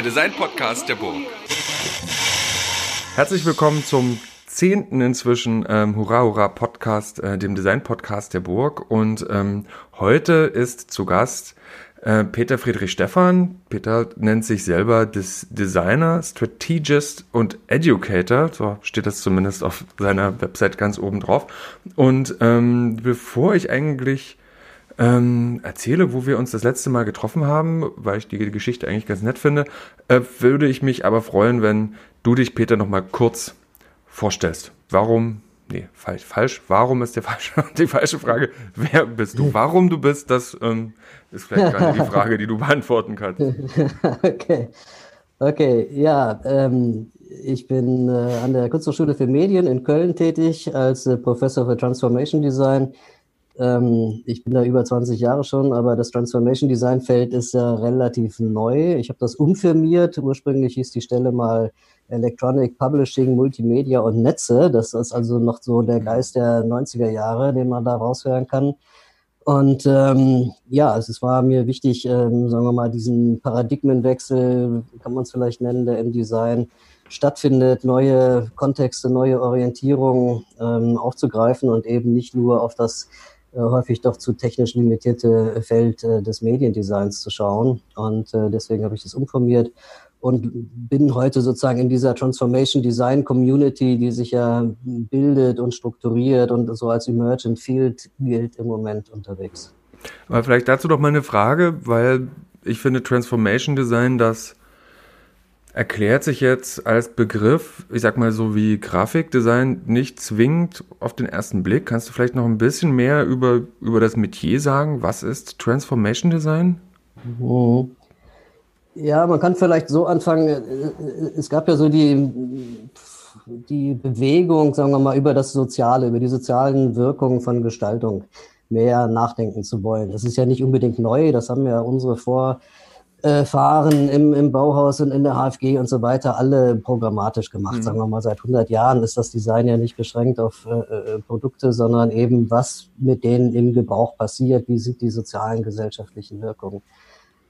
Der Design-Podcast der Burg. Herzlich willkommen zum zehnten inzwischen ähm, Hurra Hurra Podcast, äh, dem Design-Podcast der Burg. Und ähm, heute ist zu Gast äh, Peter Friedrich Stephan. Peter nennt sich selber Des Designer, Strategist und Educator. So steht das zumindest auf seiner Website ganz oben drauf. Und ähm, bevor ich eigentlich ähm, erzähle, wo wir uns das letzte Mal getroffen haben, weil ich die Geschichte eigentlich ganz nett finde, äh, würde ich mich aber freuen, wenn du dich, Peter, nochmal kurz vorstellst. Warum nee, falsch, falsch. Warum ist der falsche, die falsche Frage? Wer bist du? Warum du bist, das ähm, ist vielleicht gerade die Frage, die du beantworten kannst. okay. Okay, ja, ähm, ich bin äh, an der Kunsthochschule für Medien in Köln tätig als äh, Professor für Transformation Design. Ähm, ich bin da über 20 Jahre schon, aber das Transformation Design Feld ist ja relativ neu. Ich habe das umfirmiert. Ursprünglich hieß die Stelle mal Electronic Publishing, Multimedia und Netze. Das ist also noch so der Geist der 90er Jahre, den man da raushören kann. Und ähm, ja, also es war mir wichtig, ähm, sagen wir mal, diesen Paradigmenwechsel, kann man es vielleicht nennen, der im Design stattfindet, neue Kontexte, neue Orientierungen ähm, aufzugreifen und eben nicht nur auf das häufig doch zu technisch limitierte Feld äh, des Mediendesigns zu schauen. Und äh, deswegen habe ich das umformiert und bin heute sozusagen in dieser Transformation Design Community, die sich ja bildet und strukturiert und so als Emergent Field gilt im Moment unterwegs. Aber vielleicht dazu doch mal eine Frage, weil ich finde Transformation Design, das erklärt sich jetzt als Begriff, ich sag mal so wie Grafikdesign, nicht zwingend auf den ersten Blick. Kannst du vielleicht noch ein bisschen mehr über, über das Metier sagen? Was ist Transformation Design? Mhm. Ja, man kann vielleicht so anfangen. Äh, äh, es gab ja so die, die Bewegung, sagen wir mal, über das Soziale, über die sozialen Wirkungen von Gestaltung mehr nachdenken zu wollen. Das ist ja nicht unbedingt neu. Das haben ja unsere Vorfahren im, im Bauhaus und in der HFG und so weiter alle programmatisch gemacht. Mhm. Sagen wir mal, seit 100 Jahren ist das Design ja nicht beschränkt auf äh, äh, Produkte, sondern eben, was mit denen im Gebrauch passiert, wie sind die sozialen, gesellschaftlichen Wirkungen.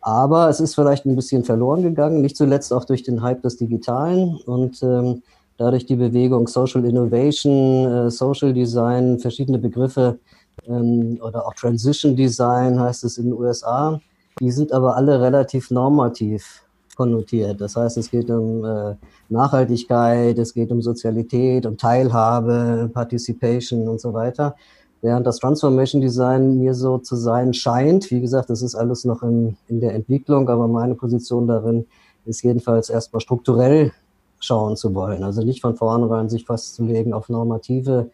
Aber es ist vielleicht ein bisschen verloren gegangen, nicht zuletzt auch durch den Hype des Digitalen und ähm, dadurch die Bewegung Social Innovation, äh, Social Design, verschiedene Begriffe ähm, oder auch Transition Design heißt es in den USA. Die sind aber alle relativ normativ konnotiert. Das heißt, es geht um äh, Nachhaltigkeit, es geht um Sozialität, um Teilhabe, Participation und so weiter. Während das Transformation Design mir so zu sein scheint, wie gesagt, das ist alles noch in, in der Entwicklung, aber meine Position darin ist jedenfalls erstmal strukturell schauen zu wollen. Also nicht von vornherein sich festzulegen auf normative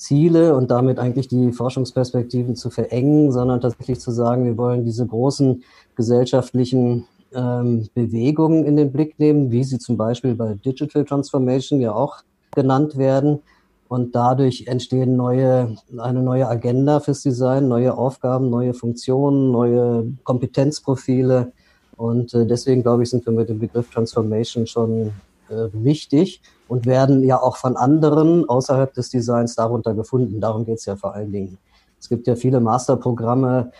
Ziele und damit eigentlich die Forschungsperspektiven zu verengen, sondern tatsächlich zu sagen, wir wollen diese großen gesellschaftlichen ähm, Bewegungen in den Blick nehmen, wie sie zum Beispiel bei Digital Transformation ja auch genannt werden und dadurch entstehen neue, eine neue Agenda fürs Design, neue Aufgaben, neue Funktionen, neue Kompetenzprofile. Und äh, deswegen, glaube ich, sind wir mit dem Begriff Transformation schon äh, wichtig und werden ja auch von anderen außerhalb des Designs darunter gefunden. Darum geht es ja vor allen Dingen. Es gibt ja viele Masterprogramme,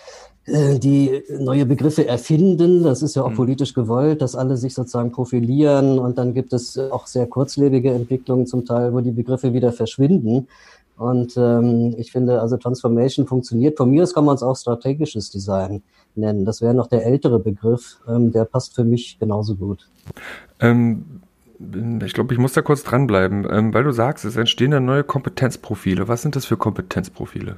äh, die neue Begriffe erfinden. Das ist ja auch mhm. politisch gewollt, dass alle sich sozusagen profilieren. Und dann gibt es auch sehr kurzlebige Entwicklungen zum Teil, wo die Begriffe wieder verschwinden. Und ähm, ich finde, also Transformation funktioniert. Von mir aus kann man es auch strategisches Design nennen. Das wäre noch der ältere Begriff. Ähm, der passt für mich genauso gut. Ähm, ich glaube, ich muss da kurz dranbleiben, ähm, weil du sagst, es entstehen da neue Kompetenzprofile. Was sind das für Kompetenzprofile?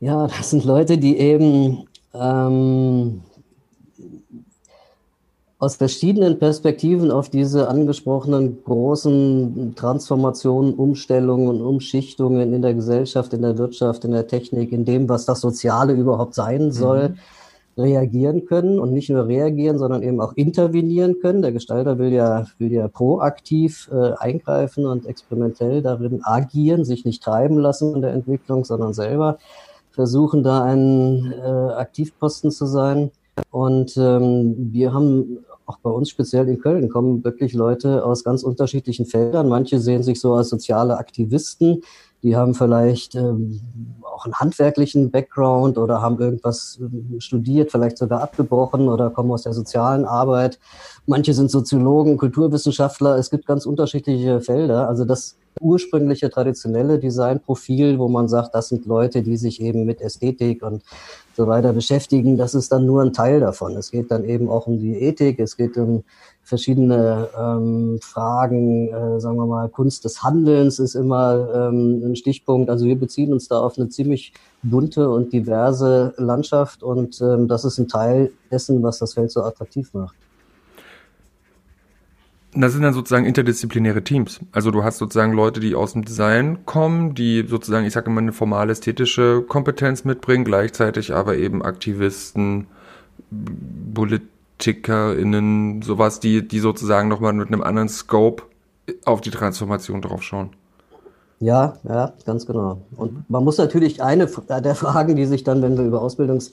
Ja, das sind Leute, die eben ähm, aus verschiedenen Perspektiven auf diese angesprochenen großen Transformationen, Umstellungen und Umschichtungen in der Gesellschaft, in der Wirtschaft, in der Technik, in dem, was das Soziale überhaupt sein soll, mhm. Reagieren können und nicht nur reagieren, sondern eben auch intervenieren können. Der Gestalter will ja, will ja proaktiv äh, eingreifen und experimentell darin agieren, sich nicht treiben lassen in der Entwicklung, sondern selber versuchen, da ein äh, Aktivposten zu sein. Und ähm, wir haben auch bei uns speziell in Köln kommen wirklich Leute aus ganz unterschiedlichen Feldern. Manche sehen sich so als soziale Aktivisten, die haben vielleicht ähm, auch einen handwerklichen Background oder haben irgendwas ähm, studiert, vielleicht sogar abgebrochen oder kommen aus der sozialen Arbeit. Manche sind Soziologen, Kulturwissenschaftler. Es gibt ganz unterschiedliche Felder. Also das ursprüngliche traditionelle Designprofil, wo man sagt, das sind Leute, die sich eben mit Ästhetik und so weiter beschäftigen, das ist dann nur ein Teil davon. Es geht dann eben auch um die Ethik, es geht um verschiedene ähm, Fragen, äh, sagen wir mal, Kunst des Handelns ist immer ähm, ein Stichpunkt. Also wir beziehen uns da auf eine ziemlich bunte und diverse Landschaft und ähm, das ist ein Teil dessen, was das Feld so attraktiv macht. Das sind dann sozusagen interdisziplinäre Teams. Also du hast sozusagen Leute, die aus dem Design kommen, die sozusagen, ich sage immer, eine formale ästhetische Kompetenz mitbringen, gleichzeitig aber eben Aktivisten, PolitikerInnen, sowas, die, die sozusagen nochmal mit einem anderen Scope auf die Transformation drauf schauen. Ja, ja, ganz genau. Und man muss natürlich eine der Fragen, die sich dann, wenn wir über Ausbildungs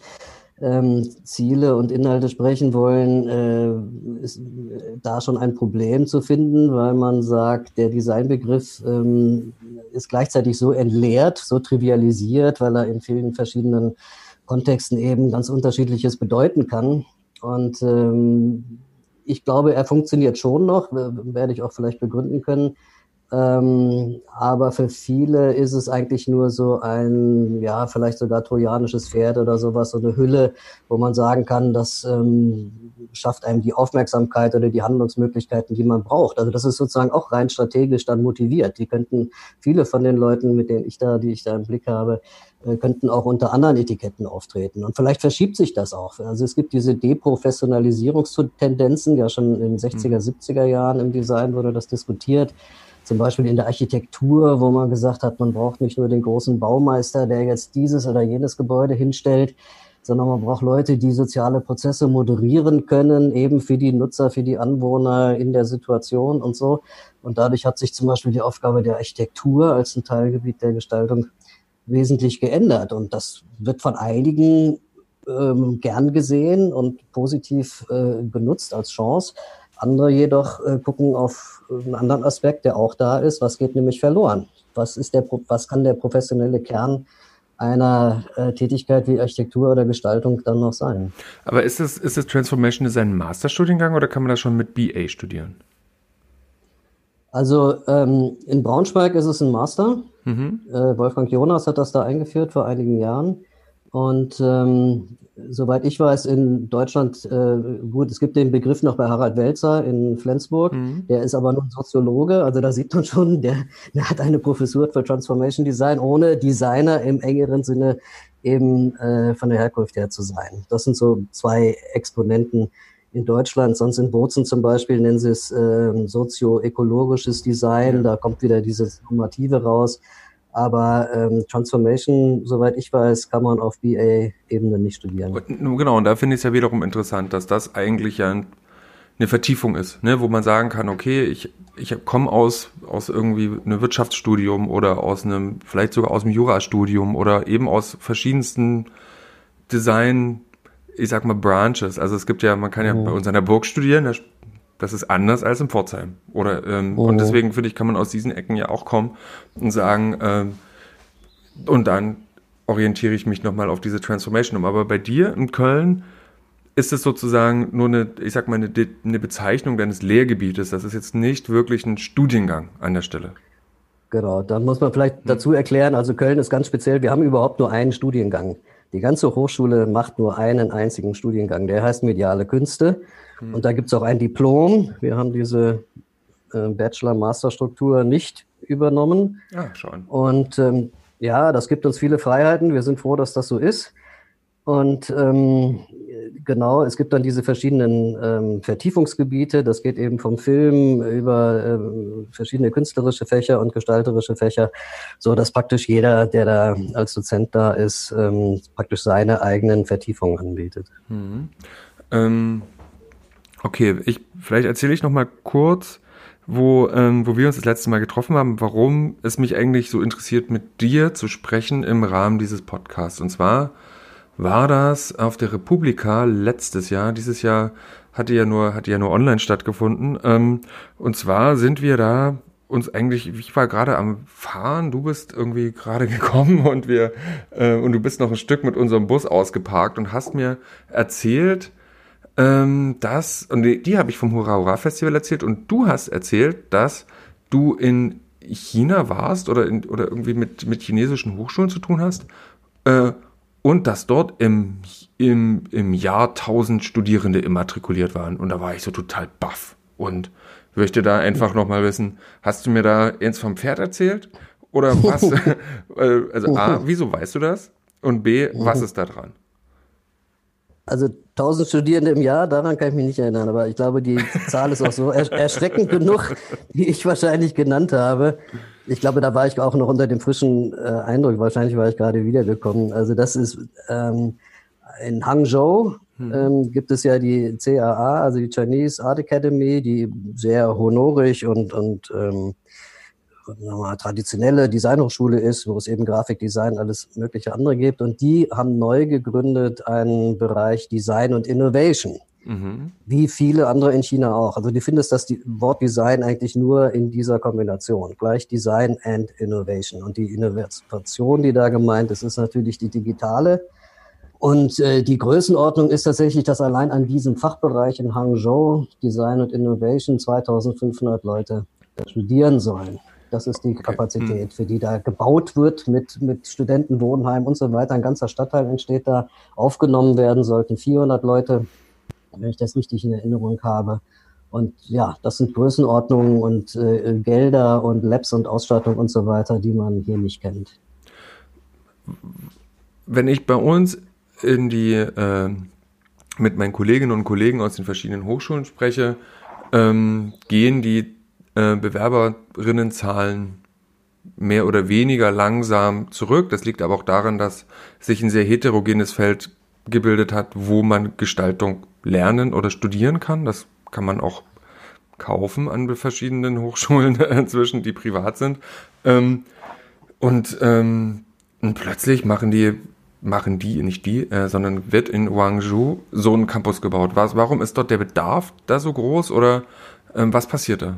ähm, Ziele und Inhalte sprechen wollen, äh, ist äh, da schon ein Problem zu finden, weil man sagt, der Designbegriff ähm, ist gleichzeitig so entleert, so trivialisiert, weil er in vielen verschiedenen Kontexten eben ganz unterschiedliches bedeuten kann. Und ähm, ich glaube, er funktioniert schon noch, werde ich auch vielleicht begründen können. Ähm, aber für viele ist es eigentlich nur so ein, ja, vielleicht sogar trojanisches Pferd oder sowas, so eine Hülle, wo man sagen kann, das ähm, schafft einem die Aufmerksamkeit oder die Handlungsmöglichkeiten, die man braucht. Also das ist sozusagen auch rein strategisch dann motiviert. Die könnten, viele von den Leuten, mit denen ich da, die ich da im Blick habe, äh, könnten auch unter anderen Etiketten auftreten. Und vielleicht verschiebt sich das auch. Also es gibt diese Deprofessionalisierungstendenzen, ja schon in den 60er, 70er Jahren im Design wurde das diskutiert zum Beispiel in der Architektur, wo man gesagt hat, man braucht nicht nur den großen Baumeister, der jetzt dieses oder jenes Gebäude hinstellt, sondern man braucht Leute, die soziale Prozesse moderieren können, eben für die Nutzer, für die Anwohner in der Situation und so. Und dadurch hat sich zum Beispiel die Aufgabe der Architektur als ein Teilgebiet der Gestaltung wesentlich geändert. Und das wird von einigen ähm, gern gesehen und positiv äh, benutzt als Chance. Andere jedoch äh, gucken auf einen anderen Aspekt, der auch da ist. Was geht nämlich verloren? Was ist der, was kann der professionelle Kern einer äh, Tätigkeit wie Architektur oder Gestaltung dann noch sein? Aber ist es, ist es Transformation Design ein Masterstudiengang oder kann man das schon mit BA studieren? Also ähm, in Braunschweig ist es ein Master. Mhm. Äh, Wolfgang Jonas hat das da eingeführt vor einigen Jahren. Und ähm, soweit ich weiß, in Deutschland, äh, gut, es gibt den Begriff noch bei Harald Welzer in Flensburg, mhm. der ist aber nur Soziologe, also da sieht man schon, der, der hat eine Professur für Transformation Design, ohne Designer im engeren Sinne eben äh, von der Herkunft her zu sein. Das sind so zwei Exponenten in Deutschland, sonst in Bozen zum Beispiel nennen sie es äh, sozioökologisches Design, ja. da kommt wieder dieses Normative raus. Aber ähm, Transformation, soweit ich weiß, kann man auf BA-Ebene nicht studieren. Genau, und da finde ich es ja wiederum interessant, dass das eigentlich ja eine Vertiefung ist, ne, wo man sagen kann, okay, ich, ich komme aus, aus irgendwie einem Wirtschaftsstudium oder aus einem, vielleicht sogar aus einem Jurastudium oder eben aus verschiedensten Design, ich sag mal, Branches. Also es gibt ja, man kann ja mhm. bei uns an der Burg studieren, da das ist anders als in Pforzheim. Oder, ähm, oh. Und deswegen finde ich, kann man aus diesen Ecken ja auch kommen und sagen, ähm, und dann orientiere ich mich nochmal auf diese Transformation um. Aber bei dir in Köln ist es sozusagen nur eine, ich sag mal, eine, eine Bezeichnung deines Lehrgebietes. Das ist jetzt nicht wirklich ein Studiengang an der Stelle. Genau, da muss man vielleicht dazu erklären, also Köln ist ganz speziell, wir haben überhaupt nur einen Studiengang. Die ganze Hochschule macht nur einen einzigen Studiengang, der heißt Mediale Künste. Mhm. Und da gibt es auch ein Diplom. Wir haben diese äh, Bachelor-Master-Struktur nicht übernommen. Ja, schon. Und ähm, ja, das gibt uns viele Freiheiten. Wir sind froh, dass das so ist. Und ähm, genau, es gibt dann diese verschiedenen ähm, Vertiefungsgebiete. Das geht eben vom Film über ähm, verschiedene künstlerische Fächer und gestalterische Fächer, so dass praktisch jeder, der da als Dozent da ist, ähm, praktisch seine eigenen Vertiefungen anbietet. Mhm. Okay, ich, vielleicht erzähle ich noch mal kurz, wo, ähm, wo wir uns das letzte Mal getroffen haben, warum es mich eigentlich so interessiert, mit dir zu sprechen im Rahmen dieses Podcasts. Und zwar war das auf der Republika letztes Jahr. Dieses Jahr hatte ja nur, hatte ja nur online stattgefunden. Ähm, und zwar sind wir da uns eigentlich, ich war gerade am Fahren, du bist irgendwie gerade gekommen und wir äh, und du bist noch ein Stück mit unserem Bus ausgeparkt und hast mir erzählt, ähm, dass und die, die habe ich vom Hurra Hurra Festival erzählt und du hast erzählt, dass du in China warst oder in, oder irgendwie mit mit chinesischen Hochschulen zu tun hast äh, und dass dort im im im Jahr 1000 Studierende immatrikuliert waren und da war ich so total baff und möchte da einfach nochmal wissen, hast du mir da eins vom Pferd erzählt? Oder was? Äh, also A, wieso weißt du das? Und B, was ist da dran? Also 1000 Studierende im Jahr, daran kann ich mich nicht erinnern, aber ich glaube, die Zahl ist auch so erschreckend genug, wie ich wahrscheinlich genannt habe. Ich glaube, da war ich auch noch unter dem frischen äh, Eindruck. Wahrscheinlich war ich gerade wiedergekommen. Also das ist ähm, in Hangzhou, hm. ähm, gibt es ja die CAA, also die Chinese Art Academy, die sehr honorig und, und ähm, mal, traditionelle Designhochschule ist, wo es eben Grafikdesign, alles mögliche andere gibt. Und die haben neu gegründet einen Bereich Design und Innovation. Mhm. Wie viele andere in China auch. Also die findest das Wort Design eigentlich nur in dieser Kombination. Gleich Design and Innovation. Und die Innovation, die da gemeint ist, ist natürlich die digitale und äh, die Größenordnung ist tatsächlich, dass allein an diesem Fachbereich in Hangzhou Design und Innovation 2500 Leute studieren sollen. Das ist die Kapazität, hm. für die da gebaut wird mit, mit Studentenwohnheim und so weiter. Ein ganzer Stadtteil entsteht da. Aufgenommen werden sollten 400 Leute, wenn ich das richtig in Erinnerung habe. Und ja, das sind Größenordnungen und äh, Gelder und Labs und Ausstattung und so weiter, die man hier nicht kennt. Wenn ich bei uns in die, äh, mit meinen Kolleginnen und Kollegen aus den verschiedenen Hochschulen spreche, ähm, gehen die äh, Bewerberinnenzahlen mehr oder weniger langsam zurück. Das liegt aber auch daran, dass sich ein sehr heterogenes Feld gebildet hat, wo man Gestaltung lernen oder studieren kann. Das kann man auch kaufen an verschiedenen Hochschulen inzwischen, die privat sind. Ähm, und, ähm, und plötzlich machen die machen die, nicht die, äh, sondern wird in Guangzhou so ein Campus gebaut. Was, warum ist dort der Bedarf da so groß oder ähm, was passiert da?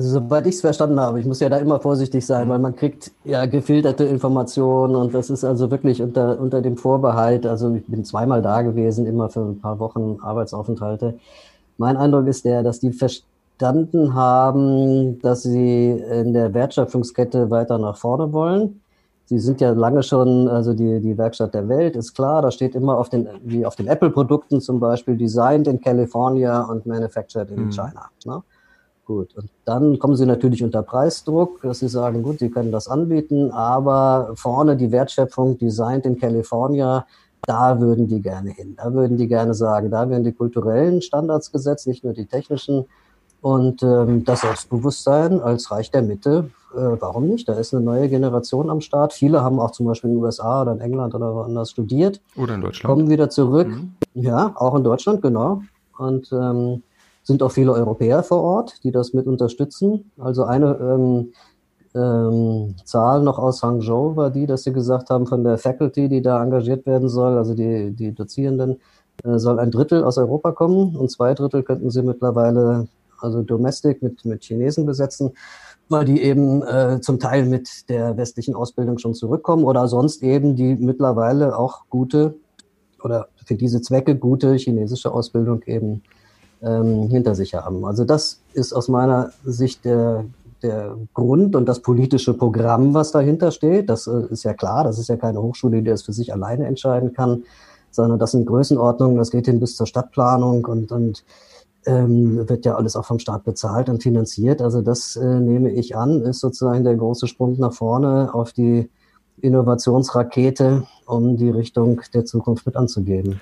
Also soweit ich es verstanden habe, ich muss ja da immer vorsichtig sein, weil man kriegt ja gefilterte Informationen und das ist also wirklich unter, unter dem Vorbehalt, also ich bin zweimal da gewesen, immer für ein paar Wochen Arbeitsaufenthalte. Mein Eindruck ist der, dass die verstanden haben, dass sie in der Wertschöpfungskette weiter nach vorne wollen Sie sind ja lange schon, also die, die Werkstatt der Welt ist klar, da steht immer auf den, wie auf den Apple-Produkten zum Beispiel, designed in California und manufactured in mhm. China. Ne? Gut, und dann kommen Sie natürlich unter Preisdruck, dass Sie sagen, gut, Sie können das anbieten, aber vorne die Wertschöpfung designed in California, da würden die gerne hin. Da würden die gerne sagen, da werden die kulturellen Standards gesetzt, nicht nur die technischen. Und ähm, das Selbstbewusstsein als Reich der Mitte äh, warum nicht? Da ist eine neue Generation am Start. Viele haben auch zum Beispiel in den USA oder in England oder woanders studiert. Oder in Deutschland. Kommen wieder zurück. Mhm. Ja, auch in Deutschland, genau. Und ähm, sind auch viele Europäer vor Ort, die das mit unterstützen. Also eine ähm, ähm, Zahl noch aus Hangzhou war die, dass sie gesagt haben, von der Faculty, die da engagiert werden soll, also die, die Dozierenden, äh, soll ein Drittel aus Europa kommen und zwei Drittel könnten sie mittlerweile, also Domestic mit, mit Chinesen besetzen weil die eben äh, zum Teil mit der westlichen Ausbildung schon zurückkommen oder sonst eben die mittlerweile auch gute oder für diese Zwecke gute chinesische Ausbildung eben ähm, hinter sich haben. Also das ist aus meiner Sicht der, der Grund und das politische Programm, was dahinter steht. Das äh, ist ja klar, das ist ja keine Hochschule, die das für sich alleine entscheiden kann, sondern das sind Größenordnungen, das geht hin bis zur Stadtplanung und, und ähm, wird ja alles auch vom Staat bezahlt und finanziert. Also das äh, nehme ich an, ist sozusagen der große Sprung nach vorne auf die Innovationsrakete, um die Richtung der Zukunft mit anzugeben.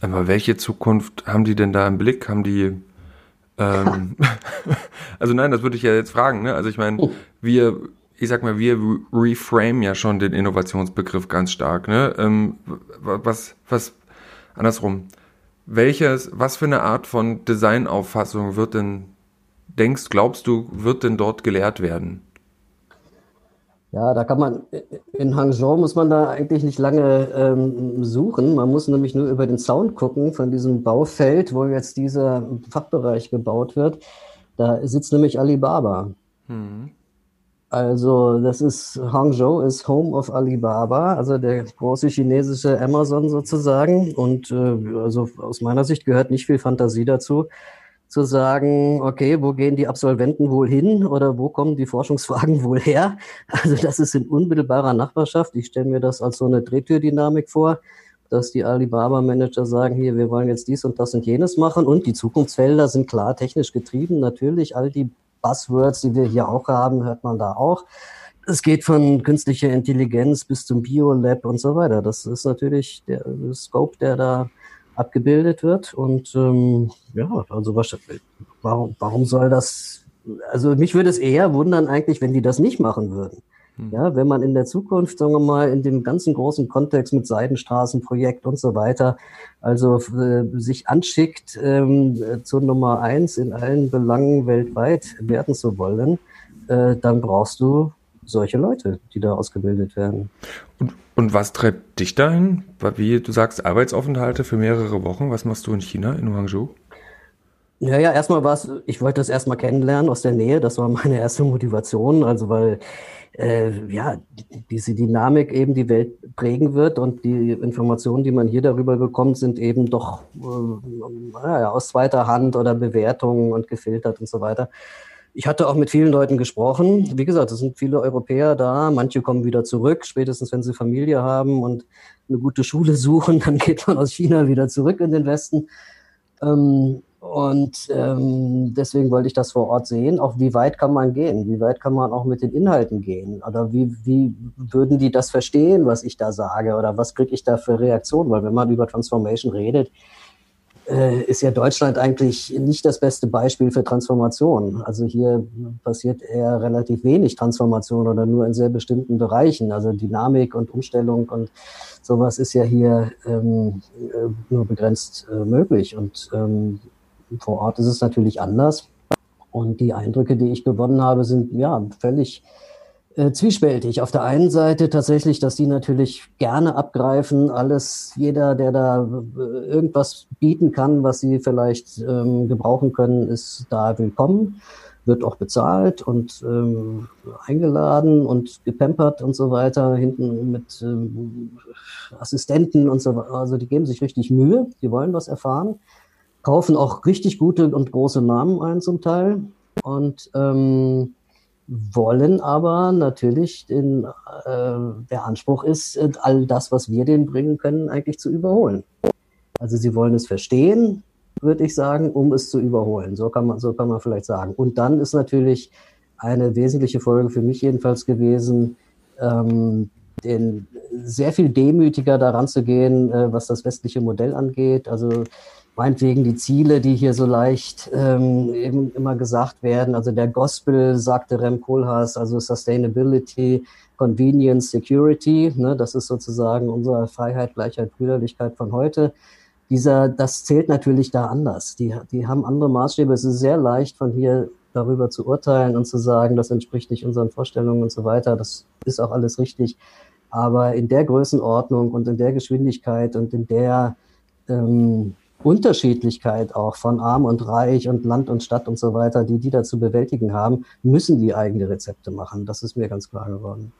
Aber welche Zukunft haben die denn da im Blick? Haben die ähm, also nein, das würde ich ja jetzt fragen. Ne? Also ich meine, oh. wir, ich sag mal, wir reframe ja schon den Innovationsbegriff ganz stark. Ne? Ähm, was, was andersrum? welches, was für eine Art von Designauffassung wird denn, denkst, glaubst du, wird denn dort gelehrt werden? Ja, da kann man, in Hangzhou muss man da eigentlich nicht lange ähm, suchen. Man muss nämlich nur über den Sound gucken von diesem Baufeld, wo jetzt dieser Fachbereich gebaut wird. Da sitzt nämlich Alibaba. Mhm. Also das ist Hangzhou ist Home of Alibaba, also der große chinesische Amazon sozusagen. Und äh, also aus meiner Sicht gehört nicht viel Fantasie dazu, zu sagen, okay, wo gehen die Absolventen wohl hin oder wo kommen die Forschungsfragen wohl her? Also das ist in unmittelbarer Nachbarschaft. Ich stelle mir das als so eine Drehtürdynamik vor, dass die Alibaba-Manager sagen, hier, wir wollen jetzt dies und das und jenes machen und die Zukunftsfelder sind klar technisch getrieben. Natürlich, all die Buzzwords, die wir hier auch haben, hört man da auch. Es geht von künstlicher Intelligenz bis zum Biolab und so weiter. Das ist natürlich der, Scope, der da abgebildet wird. Und ähm, ja, also was, warum, warum soll das? Also mich würde es eher wundern eigentlich, wenn die das nicht machen würden. Hm. Ja, wenn man in der Zukunft, sagen wir mal, in dem ganzen großen Kontext mit Seidenstraßenprojekt und so weiter, also äh, sich anschickt, ähm, zur Nummer eins in allen Belangen weltweit werden zu wollen, äh, dann brauchst du solche Leute, die da ausgebildet werden. Und, und was treibt dich dahin? Wie du sagst, Arbeitsaufenthalte für mehrere Wochen. Was machst du in China, in Huangzhou? Ja, ja, erstmal war es, ich wollte das erstmal kennenlernen aus der Nähe. Das war meine erste Motivation. Also, weil äh, ja, diese Dynamik eben die Welt prägen wird und die Informationen, die man hier darüber bekommt, sind eben doch äh, aus zweiter Hand oder Bewertungen und gefiltert und so weiter. Ich hatte auch mit vielen Leuten gesprochen. Wie gesagt, es sind viele Europäer da. Manche kommen wieder zurück, spätestens wenn sie Familie haben und eine gute Schule suchen, dann geht man aus China wieder zurück in den Westen. Ähm, und ähm, deswegen wollte ich das vor Ort sehen. Auch wie weit kann man gehen? Wie weit kann man auch mit den Inhalten gehen? Oder wie, wie würden die das verstehen, was ich da sage? Oder was kriege ich da für Reaktionen? Weil wenn man über Transformation redet, äh, ist ja Deutschland eigentlich nicht das beste Beispiel für Transformation. Also hier passiert eher relativ wenig Transformation oder nur in sehr bestimmten Bereichen. Also Dynamik und Umstellung und sowas ist ja hier ähm, äh, nur begrenzt äh, möglich. Und ähm, vor Ort ist es natürlich anders. Und die Eindrücke, die ich gewonnen habe, sind ja völlig äh, zwiespältig. Auf der einen Seite tatsächlich, dass die natürlich gerne abgreifen, alles, jeder, der da äh, irgendwas bieten kann, was sie vielleicht ähm, gebrauchen können, ist da willkommen, wird auch bezahlt und ähm, eingeladen und gepampert und so weiter, hinten mit ähm, Assistenten und so weiter. Also die geben sich richtig Mühe, die wollen was erfahren kaufen auch richtig gute und große Namen ein zum Teil und ähm, wollen aber natürlich den, äh, der Anspruch ist, all das, was wir denen bringen können, eigentlich zu überholen. Also sie wollen es verstehen, würde ich sagen, um es zu überholen. So kann man, so kann man vielleicht sagen. Und dann ist natürlich eine wesentliche Folge für mich jedenfalls gewesen, ähm, den sehr viel demütiger daran zu gehen, äh, was das westliche Modell angeht. Also meinetwegen die Ziele, die hier so leicht ähm, eben immer gesagt werden. Also der Gospel, sagte Rem Koolhaas, also Sustainability, Convenience, Security, ne, das ist sozusagen unsere Freiheit, Gleichheit, Brüderlichkeit von heute. Dieser, das zählt natürlich da anders. Die, die haben andere Maßstäbe. Es ist sehr leicht, von hier darüber zu urteilen und zu sagen, das entspricht nicht unseren Vorstellungen und so weiter. Das ist auch alles richtig. Aber in der Größenordnung und in der Geschwindigkeit und in der ähm, Unterschiedlichkeit auch von Arm und Reich und Land und Stadt und so weiter, die die da zu bewältigen haben, müssen die eigene Rezepte machen. Das ist mir ganz klar geworden.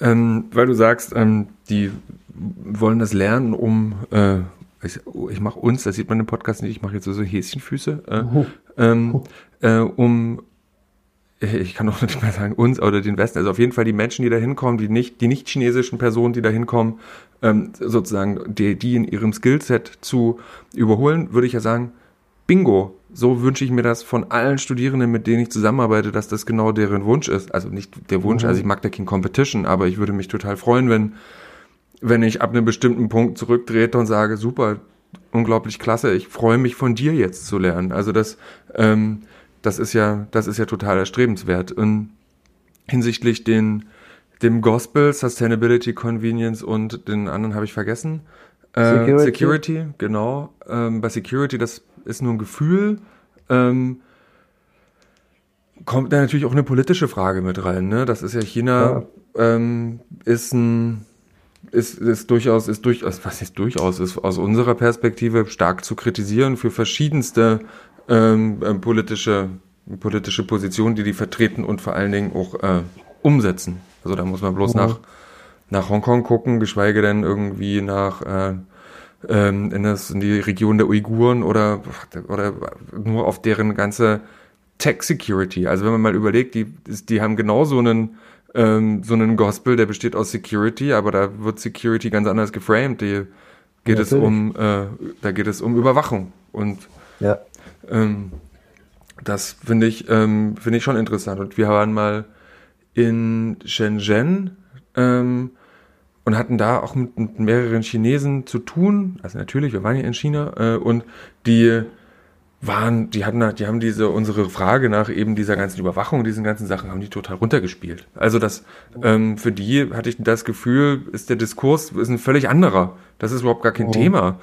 Ähm, weil du sagst, ähm, die wollen das lernen, um äh, ich, ich mache uns, das sieht man im Podcast nicht, ich mache jetzt so, Häschenfüße, äh, oh. ähm, äh, um ich kann auch nicht mehr sagen uns oder den Westen, also auf jeden Fall die Menschen, die da hinkommen, die nicht, die nicht chinesischen Personen, die da hinkommen, ähm, sozusagen die, die in ihrem Skillset zu überholen, würde ich ja sagen, bingo, so wünsche ich mir das von allen Studierenden, mit denen ich zusammenarbeite, dass das genau deren Wunsch ist. Also nicht der Wunsch, mhm. also ich mag da kein Competition, aber ich würde mich total freuen, wenn, wenn ich ab einem bestimmten Punkt zurücktrete und sage, super, unglaublich klasse, ich freue mich von dir jetzt zu lernen. Also das, ähm, das ist ja, das ist ja total erstrebenswert. Und hinsichtlich den, dem Gospel, Sustainability, Convenience und den anderen habe ich vergessen. Äh, Security. Security, genau. Ähm, bei Security, das ist nur ein Gefühl. Ähm, kommt da natürlich auch eine politische Frage mit rein. Ne? Das ist ja China ja. Ähm, ist ein ist, ist durchaus ist durchaus was ist durchaus ist aus unserer Perspektive stark zu kritisieren für verschiedenste ähm, äh, politische politische Position, die die vertreten und vor allen Dingen auch äh, umsetzen. Also da muss man bloß mhm. nach, nach Hongkong gucken, geschweige denn irgendwie nach äh, ähm, in, das, in die Region der Uiguren oder, oder nur auf deren ganze Tech Security. Also wenn man mal überlegt, die, die haben genau so einen, ähm, so einen Gospel, der besteht aus Security, aber da wird Security ganz anders geframed. Die geht ja, es um, äh, da geht es um Überwachung. Und ja. Ähm, das finde ich, ähm, finde ich schon interessant. Und wir waren mal in Shenzhen ähm, und hatten da auch mit, mit, mehreren Chinesen zu tun. Also natürlich, wir waren ja in China äh, und die waren, die hatten, die haben diese unsere Frage nach eben dieser ganzen Überwachung, diesen ganzen Sachen, haben die total runtergespielt. Also das ähm, für die hatte ich das Gefühl, ist der Diskurs ist ein völlig anderer. Das ist überhaupt gar kein oh. Thema,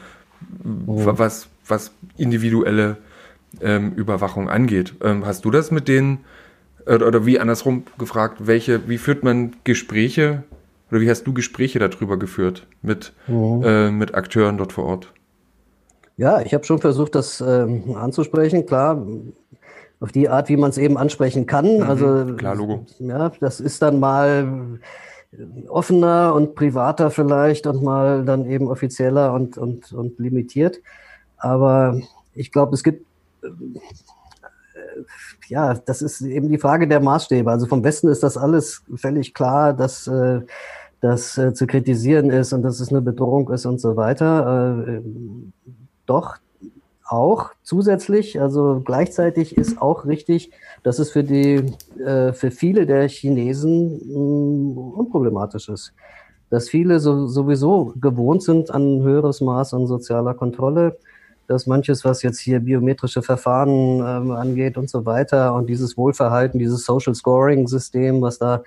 oh. was was individuelle ähm, Überwachung angeht. Ähm, hast du das mit denen oder, oder wie andersrum gefragt, welche, wie führt man Gespräche oder wie hast du Gespräche darüber geführt mit oh. äh, mit Akteuren dort vor Ort? Ja, ich habe schon versucht, das ähm, anzusprechen. Klar, auf die Art, wie man es eben ansprechen kann. Mhm, also klar, Logo. Ja, das ist dann mal offener und privater vielleicht und mal dann eben offizieller und, und, und limitiert. Aber ich glaube, es gibt äh, ja, das ist eben die Frage der Maßstäbe. Also vom Westen ist das alles völlig klar, dass äh, das äh, zu kritisieren ist und dass es eine Bedrohung ist und so weiter. Äh, doch auch zusätzlich, also gleichzeitig ist auch richtig, dass es für die, äh, für viele der Chinesen mh, mm, unproblematisch ist. Dass viele so, sowieso gewohnt sind an höheres Maß an sozialer Kontrolle, dass manches, was jetzt hier biometrische Verfahren ähm, angeht und so weiter und dieses Wohlverhalten, dieses Social Scoring System, was da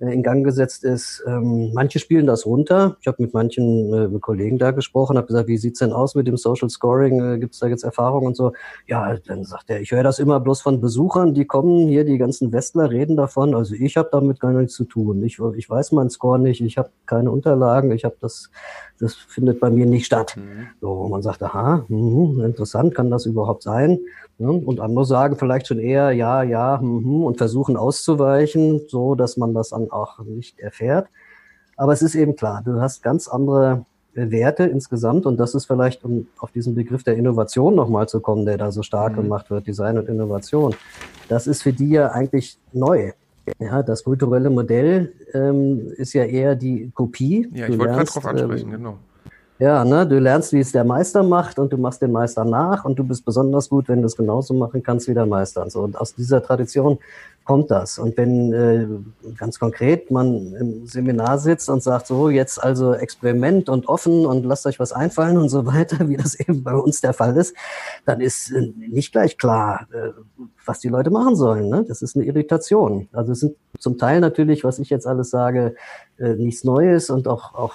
in Gang gesetzt ist. Ähm, manche spielen das runter. Ich habe mit manchen äh, Kollegen da gesprochen, habe gesagt, wie sieht's denn aus mit dem Social Scoring? Äh, Gibt es da jetzt Erfahrungen und so? Ja, dann sagt er, ich höre das immer bloß von Besuchern, die kommen hier, die ganzen Westler reden davon. Also ich habe damit gar nichts zu tun. Ich, ich weiß meinen Score nicht, ich habe keine Unterlagen, ich habe das, das findet bei mir nicht statt. Mhm. So, und man sagt, aha, mh, interessant, kann das überhaupt sein? Ja, und andere sagen vielleicht schon eher ja, ja, mh, und versuchen auszuweichen, so dass man das dann auch nicht erfährt. Aber es ist eben klar, du hast ganz andere äh, Werte insgesamt und das ist vielleicht, um auf diesen Begriff der Innovation nochmal zu kommen, der da so stark mhm. gemacht wird, Design und Innovation. Das ist für die ja eigentlich neu. Ja, das kulturelle Modell ähm, ist ja eher die Kopie. Ja, ich wollte gerade darauf ansprechen, ähm, genau. Ja, ne, du lernst, wie es der Meister macht und du machst den Meister nach und du bist besonders gut, wenn du es genauso machen kannst wie der Meister. Und, so. und aus dieser Tradition kommt das. Und wenn äh, ganz konkret man im Seminar sitzt und sagt, so jetzt also Experiment und offen und lasst euch was einfallen und so weiter, wie das eben bei uns der Fall ist, dann ist äh, nicht gleich klar, äh, was die Leute machen sollen. Ne? Das ist eine Irritation. Also es sind zum Teil natürlich, was ich jetzt alles sage, äh, nichts Neues und auch, auch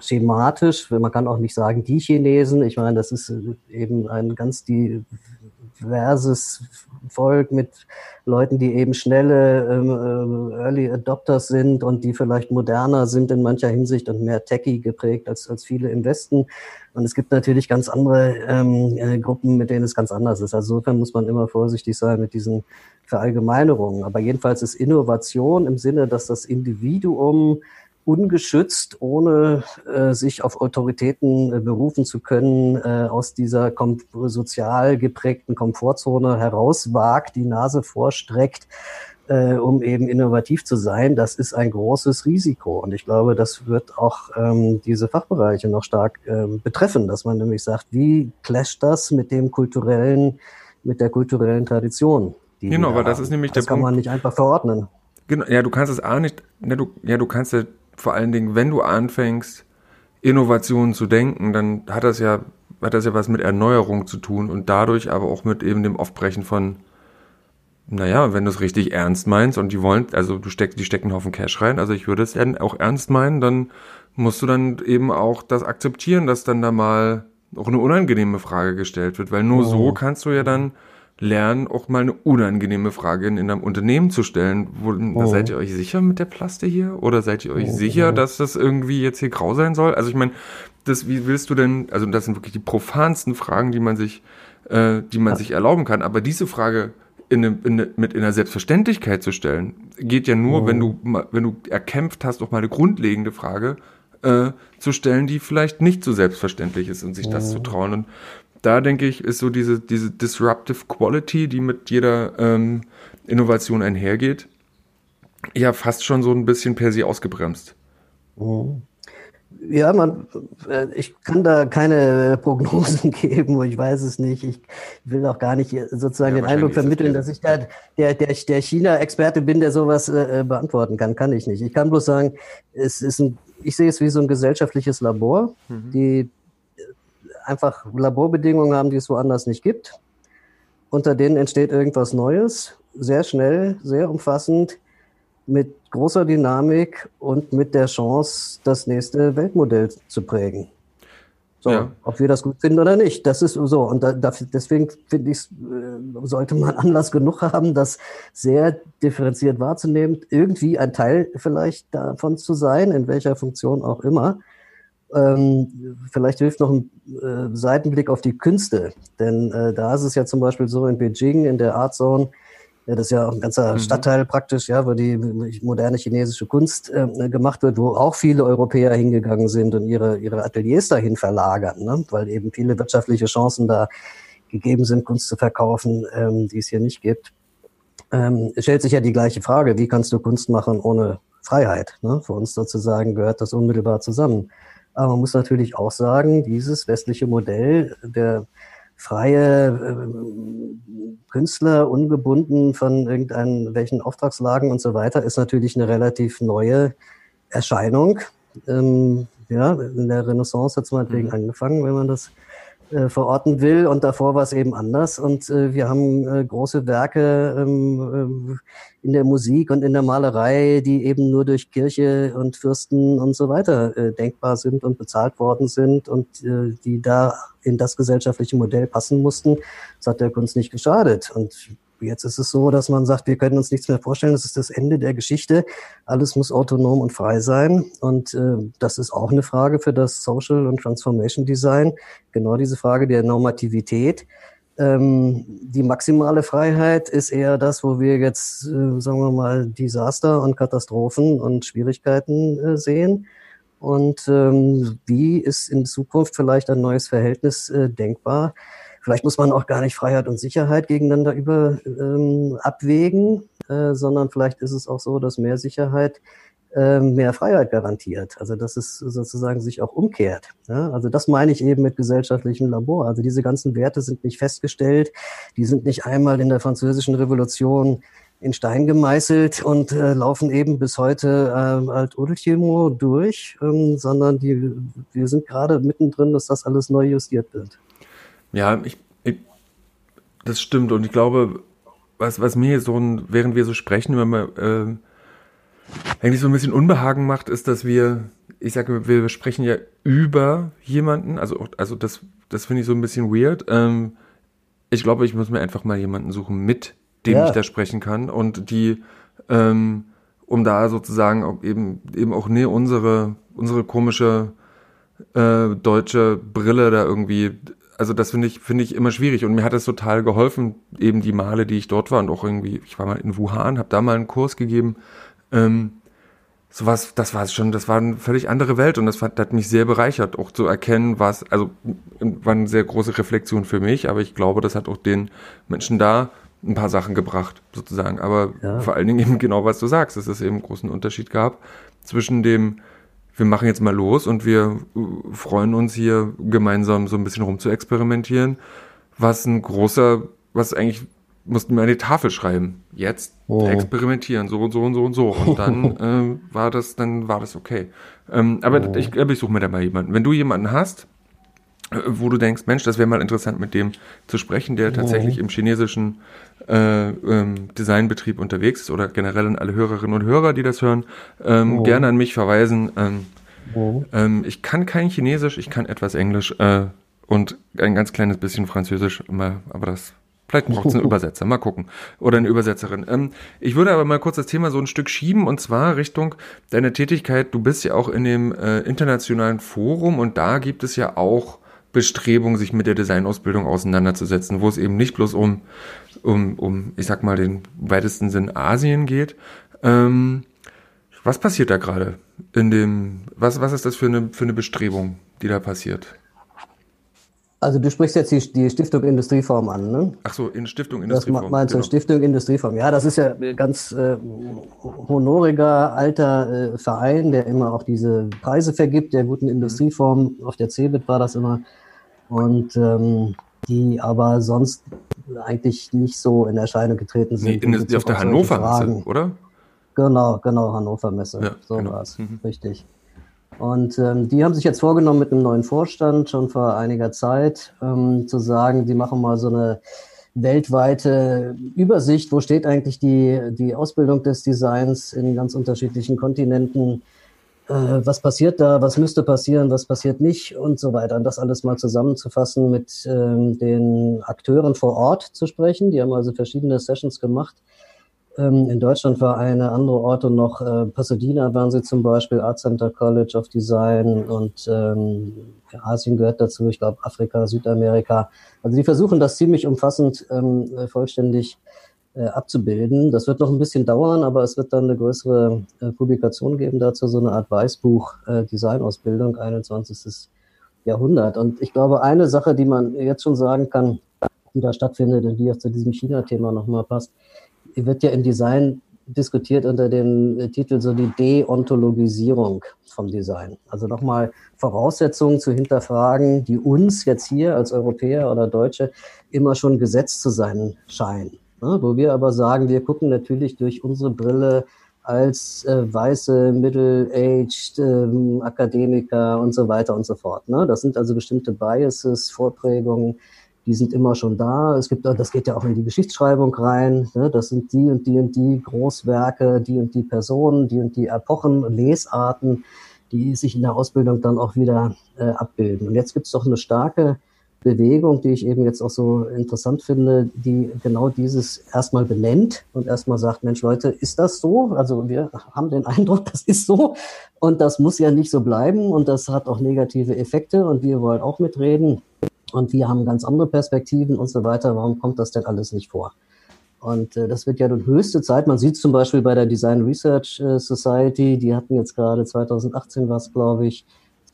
schematisch. Man kann auch nicht sagen, die Chinesen. Ich meine, das ist äh, eben ein ganz diverses Volk mit Leuten, die eben schnelle ähm, äh, Early Adopters sind und die vielleicht moderner sind in mancher Hinsicht und mehr techy geprägt als, als viele im Westen. Und es gibt natürlich ganz andere ähm, äh, Gruppen, mit denen es ganz anders ist. Also insofern muss man immer vorsichtig sein mit diesen Verallgemeinerungen. Aber jedenfalls ist Innovation im Sinne, dass das Individuum ungeschützt, ohne äh, sich auf Autoritäten äh, berufen zu können, äh, aus dieser sozial geprägten Komfortzone herauswagt, die Nase vorstreckt, äh, um eben innovativ zu sein, das ist ein großes Risiko. Und ich glaube, das wird auch ähm, diese Fachbereiche noch stark ähm, betreffen, dass man nämlich sagt, wie clasht das mit dem kulturellen, mit der kulturellen Tradition? genau, aber das ist nämlich das der kann Punkt. man nicht einfach verordnen. Genau, ja, du kannst es auch nicht, ja, du, ja, du kannst ja vor allen Dingen, wenn du anfängst, Innovationen zu denken, dann hat das ja, hat das ja was mit Erneuerung zu tun und dadurch aber auch mit eben dem Aufbrechen von, naja, wenn du es richtig ernst meinst und die wollen, also du steckst, die stecken einen Haufen Cash rein, also ich würde es auch ernst meinen, dann musst du dann eben auch das akzeptieren, dass dann da mal auch eine unangenehme Frage gestellt wird, weil nur oh. so kannst du ja dann lernen, auch mal eine unangenehme Frage in, einem Unternehmen zu stellen. Wo, oh. Seid ihr euch sicher mit der Plaste hier? Oder seid ihr euch oh. sicher, dass das irgendwie jetzt hier grau sein soll? Also ich meine, das, wie willst du denn, also das sind wirklich die profansten Fragen, die man sich, äh, die man ja. sich erlauben kann. Aber diese Frage in eine, in eine, mit in einer Selbstverständlichkeit zu stellen, geht ja nur, Mhm. wenn du wenn du erkämpft hast, auch mal eine grundlegende Frage äh, zu stellen, die vielleicht nicht so selbstverständlich ist und sich das zu trauen. Und da denke ich, ist so diese diese disruptive Quality, die mit jeder ähm, Innovation einhergeht, ja fast schon so ein bisschen per se ausgebremst. Ja, man, äh, ich kann da keine Prognosen geben, ich weiß es nicht. Ich will auch gar nicht hier sozusagen Ja, den Eindruck vermitteln, dass ich da der, der, der China-Experte bin, der sowas äh, äh, beantworten kann. Kann ich nicht. Ich kann bloß sagen, es ist ein, ich sehe es wie so ein gesellschaftliches Labor, die äh, einfach Laborbedingungen haben, die es woanders nicht gibt. Unter denen entsteht irgendwas Neues, sehr schnell, sehr umfassend, mit großer Dynamik und mit der Chance, das nächste Weltmodell zu prägen. So, Ja. ob wir das gut finden oder nicht, das ist so. Und da, deswegen finde ich, äh, sollte man Anlass genug haben, das sehr differenziert wahrzunehmen, irgendwie ein Teil vielleicht davon zu sein, in welcher Funktion auch immer. Ähm, vielleicht hilft noch ein äh, Seitenblick auf die Künste, denn äh, da ist es ja zum Beispiel so in Beijing, in der Art Zone, ja, das ist ja auch ein ganzer Stadtteil praktisch, ja, wo die moderne chinesische Kunst äh, gemacht wird, wo auch viele Europäer hingegangen sind und ihre, ihre Ateliers dahin verlagern, ne? weil eben viele wirtschaftliche Chancen da gegeben sind, Kunst zu verkaufen, ähm, die es hier nicht gibt. Ähm, es stellt sich ja die gleiche Frage, wie kannst du Kunst machen ohne Freiheit? Ne? Für uns sozusagen gehört das unmittelbar zusammen. Aber man muss natürlich auch sagen, dieses westliche Modell der freie äh, Künstler, ungebunden von irgendeinen welchen Auftragslagen und so weiter, ist natürlich eine relativ neue Erscheinung. Ähm, ja, in der Renaissance hat es meinetwegen angefangen, wenn man das äh, verorten will. Und davor war es eben anders. Und äh, wir haben äh, große Werke ähm, ähm, in der Musik und in der Malerei, die eben nur durch Kirche und Fürsten und so weiter äh, denkbar sind und bezahlt worden sind und äh, die da in das gesellschaftliche Modell passen mussten. Das hat der Kunst nicht geschadet. Und Jetzt ist es so, dass man sagt, wir können uns nichts mehr vorstellen. Das ist das Ende der Geschichte. Alles muss autonom und frei sein. Und äh, das ist auch eine Frage für das Social und Transformation Design. Genau diese Frage der Normativität. Ähm, die maximale Freiheit ist eher das, wo wir jetzt, äh, sagen wir mal, Desaster und Katastrophen und Schwierigkeiten äh, sehen. Und ähm, wie ist in Zukunft vielleicht ein neues Verhältnis äh, denkbar? Vielleicht muss man auch gar nicht Freiheit und Sicherheit gegeneinander über ähm, abwägen, äh, sondern vielleicht ist es auch so, dass mehr Sicherheit äh, mehr Freiheit garantiert. Also dass es sozusagen sich auch umkehrt. Ja? Also das meine ich eben mit gesellschaftlichem Labor. Also diese ganzen Werte sind nicht festgestellt, die sind nicht einmal in der französischen Revolution in Stein gemeißelt und äh, laufen eben bis heute äh, alt ultimo durch, ähm, sondern die, wir sind gerade mittendrin, dass das alles neu justiert wird. Ja, ich, ich, das stimmt. Und ich glaube, was, was mir so ein, während wir so sprechen, wenn man äh, eigentlich so ein bisschen Unbehagen macht, ist, dass wir, ich sage, wir sprechen ja über jemanden, also, also das, das finde ich so ein bisschen weird. Ähm, ich glaube, ich muss mir einfach mal jemanden suchen, mit dem Ja. ich da sprechen kann und die, ähm, um da sozusagen auch eben, eben auch ne, unsere, unsere komische äh, deutsche Brille da irgendwie, also das finde ich, finde ich immer schwierig und mir hat es total geholfen, eben die Male, die ich dort war und auch irgendwie, ich war mal in Wuhan, habe da mal einen Kurs gegeben, ähm, sowas, das war schon, das war eine völlig andere Welt und das hat, hat mich sehr bereichert, auch zu erkennen, was, also war eine sehr große Reflexion für mich, aber ich glaube, das hat auch den Menschen da ein paar Sachen gebracht, sozusagen. Aber Ja. vor allen Dingen eben genau, was du sagst, dass es eben einen großen Unterschied gab zwischen dem, wir machen jetzt mal los und wir äh, freuen uns hier gemeinsam so ein bisschen rum zu experimentieren, was ein großer, was eigentlich mussten wir an die Tafel schreiben. Jetzt Oh. experimentieren, so und so und so und so. Und dann äh, war das, dann war das okay. Ähm, aber ich glaube, ich suche mir da mal jemanden. Wenn du jemanden hast, äh, wo du denkst, Mensch, das wäre mal interessant, mit dem zu sprechen, der tatsächlich im chinesischen äh, ähm, Designbetrieb unterwegs ist oder generell an alle Hörerinnen und Hörer, die das hören, ähm, gerne an mich verweisen. Ähm, ähm, ich kann kein Chinesisch, ich kann etwas Englisch äh, und ein ganz kleines bisschen Französisch, immer, aber das Vielleicht braucht es einen Übersetzer, mal gucken. Oder eine Übersetzerin. Ähm, ich würde aber mal kurz das Thema so ein Stück schieben und zwar Richtung deiner Tätigkeit. Du bist ja auch in dem äh, internationalen Forum und da gibt es ja auch Bestrebung, sich mit der Designausbildung auseinanderzusetzen, wo es eben nicht bloß um, um, um ich sag mal, den weitesten Sinn Asien geht. Ähm, was passiert da gerade in dem, was, was ist das für eine, für eine Bestrebung, die da passiert? Also du sprichst jetzt die, die Stiftung Industrieform an, ne? Ach so, in Stiftung Industrieform. Das meinst du, genau. Stiftung Industrieform. Ja, das ist ja ganz äh, honoriger alter äh, Verein, der immer auch diese Preise vergibt, der guten Industrieform. Auf der CeBIT war das immer. Und ähm, die aber sonst eigentlich nicht so in Erscheinung getreten sind. Nee, in, auf der Hannover Messe, oder? Genau, genau, Hannover Messe. Ja, so genau. war es. Mhm. Richtig. Und ähm, die haben sich jetzt vorgenommen mit einem neuen Vorstand schon vor einiger Zeit ähm, zu sagen, die machen mal so eine weltweite Übersicht, wo steht eigentlich die, die Ausbildung des Designs in ganz unterschiedlichen Kontinenten, was passiert da, was müsste passieren, was passiert nicht und so weiter. Und das alles mal zusammenzufassen, mit ähm, den Akteuren vor Ort zu sprechen. Die haben also verschiedene Sessions gemacht ähm, in Deutschland war eine andere Orte noch, äh, Pasadena waren sie zum Beispiel, Art Center College of Design und ähm, Asien gehört dazu, ich glaube Afrika, Südamerika. Also die versuchen das ziemlich umfassend ähm, äh, vollständig äh, abzubilden. Das wird noch ein bisschen dauern, aber es wird dann eine größere äh, Publikation geben dazu, so eine Art Weißbuch äh, Designausbildung, 21. Jahrhundert. Und ich glaube, eine Sache, die man jetzt schon sagen kann, die da stattfindet und die auch zu diesem China-Thema nochmal passt, wird ja im Design diskutiert unter dem äh, Titel so die Deontologisierung vom Design. Also nochmal Voraussetzungen zu hinterfragen, die uns jetzt hier als Europäer oder Deutsche immer schon gesetzt zu sein scheinen. Ne? Wo wir aber sagen, wir gucken natürlich durch unsere Brille als äh, weiße, middle-aged ähm, Akademiker und so weiter und so fort. Ne? Das sind also bestimmte Biases, Vorprägungen, die sind immer schon da. Es gibt, das geht ja auch in die Geschichtsschreibung rein. Ne? Das sind die und die und die Großwerke, die und die Personen, die und die Epochen, Lesarten, die sich in der Ausbildung dann auch wieder äh, abbilden. Und jetzt gibt es doch eine starke Bewegung, die ich eben jetzt auch so interessant finde, die genau dieses erstmal benennt und erstmal sagt, Mensch Leute, ist das so? Also wir haben den Eindruck, das ist so und das muss ja nicht so bleiben und das hat auch negative Effekte und wir wollen auch mitreden und wir haben ganz andere Perspektiven und so weiter. Warum kommt das denn alles nicht vor? Und äh, das wird ja nun höchste Zeit. Man sieht zum Beispiel bei der Design Research äh, Society, die hatten jetzt gerade 2018 was, glaube ich,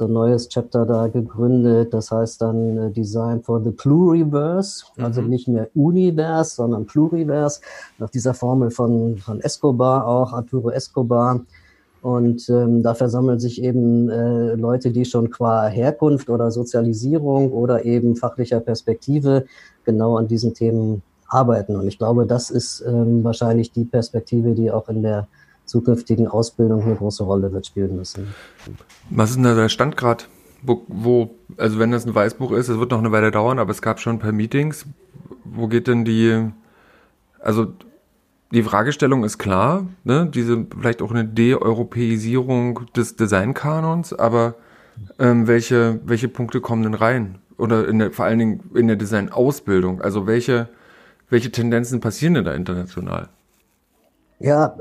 ein neues Chapter da gegründet. Das heißt dann äh, Design for the Pluriverse, also mhm. nicht mehr Universe, sondern Pluriverse, nach dieser Formel von, von Escobar auch, Arturo Escobar. Und ähm, da versammeln sich eben äh, Leute, die schon qua Herkunft oder Sozialisierung oder eben fachlicher Perspektive genau an diesen Themen arbeiten. Und ich glaube, das ist ähm, wahrscheinlich die Perspektive, die auch in der zukünftigen Ausbildung eine große Rolle wird spielen müssen. Was ist denn da der Stand gerade? Wo, wo, also wenn das ein Weißbuch ist, es wird noch eine Weile dauern, aber es gab schon ein paar Meetings. Wo geht denn die, also die Fragestellung ist klar, ne? diese vielleicht auch eine De-Europäisierung des Designkanons, aber ähm, welche, welche Punkte kommen denn rein? Oder in der, vor allen Dingen in der Design-Ausbildung? Also welche, welche Tendenzen passieren denn da international? Ja,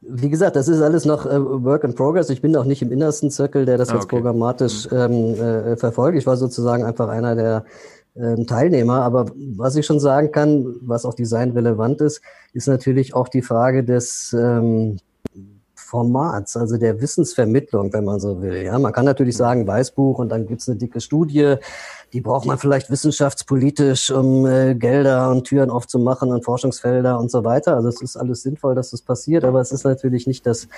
wie gesagt, das ist alles noch äh, Work in Progress. Ich bin auch nicht im innersten Zirkel, der das ah, jetzt okay. programmatisch mhm. ähm, äh, verfolgt. Ich war sozusagen einfach einer der ähm, Teilnehmer. Aber was ich schon sagen kann, was auch Design relevant ist, ist natürlich auch die Frage des ähm, Formats, also der Wissensvermittlung, wenn man so will. Ja, man kann natürlich sagen Weißbuch und dann gibt's eine dicke Studie. Die braucht man vielleicht wissenschaftspolitisch, um äh, Gelder und Türen aufzumachen und Forschungsfelder und so weiter. Also es ist alles sinnvoll, dass das passiert, aber es ist natürlich nicht das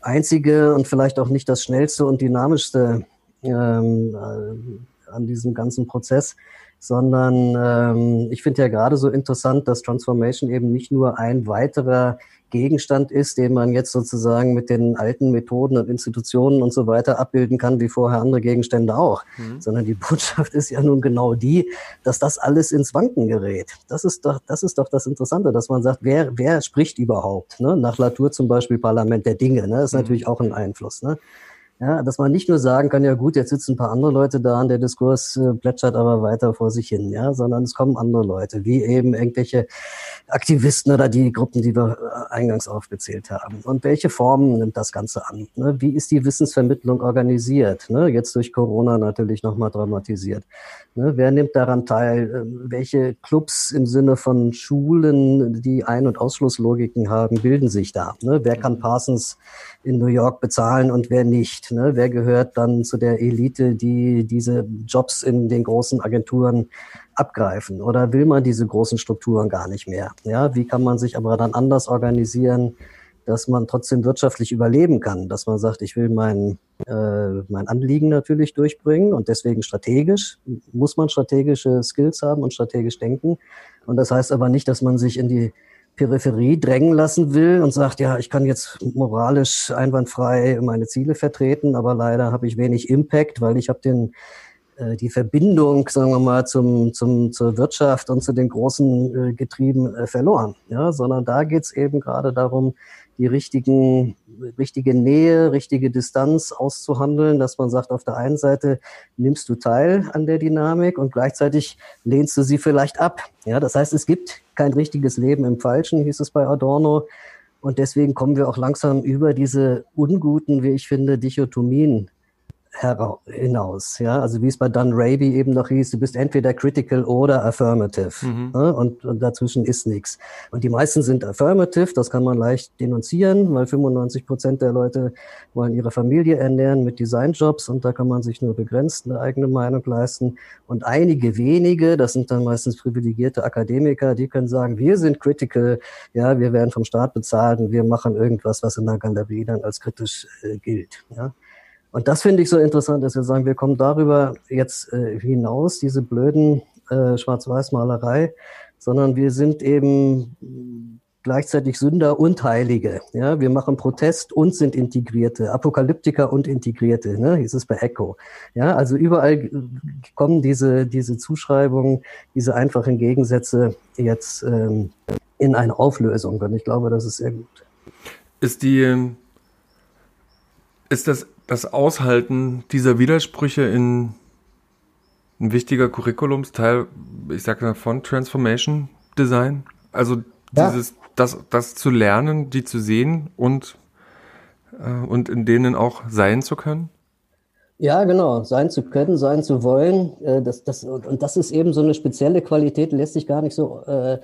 einzige und vielleicht auch nicht das schnellste und dynamischste ähm, äh, an diesem ganzen Prozess sondern ähm, ich finde ja gerade so interessant, dass Transformation eben nicht nur ein weiterer Gegenstand ist, den man jetzt sozusagen mit den alten Methoden und Institutionen und so weiter abbilden kann, wie vorher andere Gegenstände auch, mhm. sondern die Botschaft ist ja nun genau die, dass das alles ins Wanken gerät. Das ist doch, das ist doch das Interessante, dass man sagt, wer, wer spricht überhaupt? Ne? Nach Latour zum Beispiel Parlament der Dinge, ne? ist mhm. natürlich auch ein Einfluss. Ne? Ja, dass man nicht nur sagen kann, ja gut, jetzt sitzen ein paar andere Leute da und der Diskurs äh, plätschert aber weiter vor sich hin, ja, sondern es kommen andere Leute, wie eben irgendwelche Aktivisten oder die Gruppen, die wir äh, eingangs aufgezählt haben. Und welche Formen nimmt das Ganze an? Ne? Wie ist die Wissensvermittlung organisiert? Ne? Jetzt durch Corona natürlich nochmal dramatisiert. Ne? Wer nimmt daran teil? Ähm, welche Clubs im Sinne von Schulen, die Ein- und Ausschlusslogiken haben, bilden sich da? Ne? Wer kann Parsons in New York bezahlen und wer nicht? Ne? Wer gehört dann zu der Elite, die diese Jobs in den großen Agenturen abgreifen? Oder will man diese großen Strukturen gar nicht mehr? Ja, wie kann man sich aber dann anders organisieren, dass man trotzdem wirtschaftlich überleben kann? Dass man sagt, ich will mein, äh, mein Anliegen natürlich durchbringen und deswegen strategisch muss man strategische Skills haben und strategisch denken. Und das heißt aber nicht, dass man sich in die Peripherie drängen lassen will und sagt, ja, ich kann jetzt moralisch einwandfrei meine Ziele vertreten, aber leider habe ich wenig Impact, weil ich habe den äh, die Verbindung, sagen wir mal, zum, zum, zur Wirtschaft und zu den großen äh, Getrieben äh, verloren. Ja, sondern da geht's eben gerade darum, die richtigen, richtige Nähe, richtige Distanz auszuhandeln, dass man sagt, auf der einen Seite nimmst du teil an der Dynamik und gleichzeitig lehnst du sie vielleicht ab. Ja, das heißt, es gibt kein richtiges Leben im Falschen, hieß es bei Adorno. Und deswegen kommen wir auch langsam über diese unguten, wie ich finde, Dichotomien hinaus. Ja, also wie es bei Dunn Raby eben noch hieß, du bist entweder critical oder affirmative. Mhm. Ne? Und, und, dazwischen ist nichts. Und die meisten sind affirmative, das kann man leicht denunzieren, weil 95 Prozent der Leute wollen ihre Familie ernähren mit Designjobs und da kann man sich nur begrenzt eine eigene Meinung leisten. Und einige wenige, das sind dann meistens privilegierte Akademiker, die können sagen, wir sind critical, ja, wir werden vom Staat bezahlt und wir machen irgendwas, was in der Galerie dann als kritisch äh, gilt. Ja. Und das finde ich so interessant, dass wir sagen, wir kommen darüber jetzt äh, hinaus, diese blöden äh, Schwarz-Weiß-Malerei, sondern wir sind eben gleichzeitig Sünder und Heilige. Ja, wir machen Protest und sind Integrierte, Apokalyptiker und Integrierte, ne, hieß es bei Echo. Ja, also überall kommen diese, diese Zuschreibungen, diese einfachen Gegensätze jetzt ähm, in eine Auflösung. Und ich glaube, das ist sehr gut. Ist die, ist das das Aushalten dieser Widersprüche in ein wichtiger Curriculumsteil, ich sage mal, von Transformation Design. Also ja. dieses, das, das zu lernen, die zu sehen und, äh, und in denen auch sein zu können. Ja, genau, sein zu können, sein zu wollen. Äh, das, das, und das ist eben so eine spezielle Qualität, lässt sich gar nicht so äh,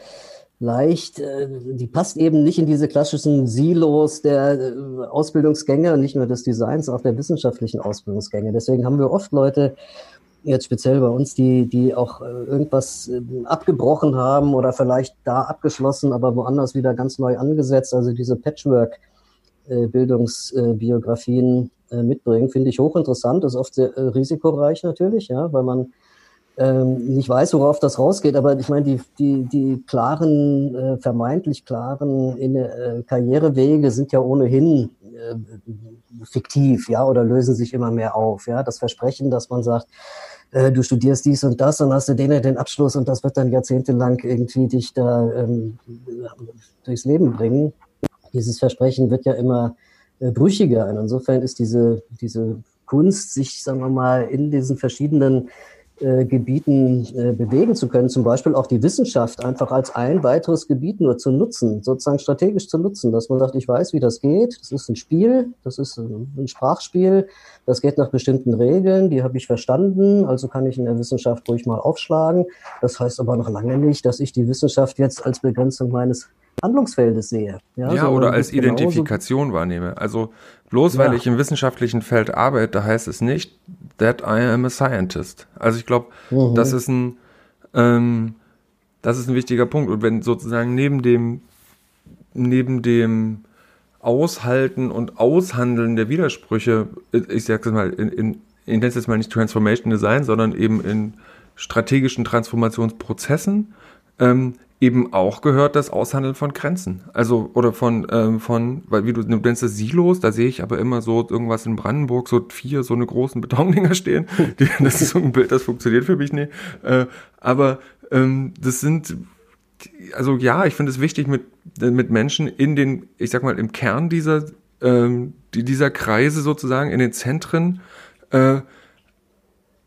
leicht, äh, die passt eben nicht in diese klassischen Silos der äh, Ausbildungsgänge, nicht nur des Designs, auch der wissenschaftlichen Ausbildungsgänge. Deswegen haben wir oft Leute, jetzt speziell bei uns, die, die auch äh, irgendwas abgebrochen haben oder vielleicht da abgeschlossen, aber woanders wieder ganz neu angesetzt. Also diese Patchwork-Bildungsbiografien mitbringen, finde ich hochinteressant, ist oft sehr risikoreich natürlich, ja, weil man ähm, nicht weiß, worauf das rausgeht, aber ich meine, die, die, die klaren, äh, vermeintlich klaren äh, Karrierewege sind ja ohnehin äh, fiktiv, ja, oder lösen sich immer mehr auf. Ja, das Versprechen, dass man sagt, äh, du studierst dies und das und hast du den den Abschluss und das wird dann jahrzehntelang irgendwie dich da ähm, durchs Leben bringen. Dieses Versprechen wird ja immer äh, brüchiger. Und insofern ist diese, diese Kunst, sich, sagen wir mal, in diesen verschiedenen Gebieten äh, bewegen zu können, zum Beispiel auch die Wissenschaft einfach als ein weiteres Gebiet nur zu nutzen, sozusagen strategisch zu nutzen, dass man sagt, ich weiß, wie das geht, das ist ein Spiel, das ist ein Sprachspiel, das geht nach bestimmten Regeln, die habe ich verstanden, also kann ich in der Wissenschaft ruhig mal aufschlagen. Das heißt aber noch lange nicht, dass ich die Wissenschaft jetzt als Begrenzung meines Handlungsfeldes sehe. Ja, ja so oder als Identifikation wahrnehme. Also bloß weil ich im wissenschaftlichen Feld arbeite, heißt es nicht, that I am a scientist. Also ich glaube, mhm. das ist ein ähm, das ist ein wichtiger Punkt. Und wenn sozusagen neben dem neben dem Aushalten und Aushandeln der Widersprüche, ich sage es mal, in, in, ich nenne es jetzt mal nicht Transformation Design, sondern eben in strategischen Transformationsprozessen, ähm, eben auch gehört das Aushandeln von Grenzen. Also, oder von, ähm, von, weil wie du, du nennst das Silos, da sehe ich aber immer so irgendwas in Brandenburg, so vier so eine großen Betondinger stehen. Die, das ist so ein Bild, das funktioniert für mich nicht. Äh, aber ähm, das sind, also ja, ich finde es wichtig, mit, mit Menschen in den, ich sag mal, im Kern dieser ähm, die, dieser Kreise sozusagen in den Zentren äh,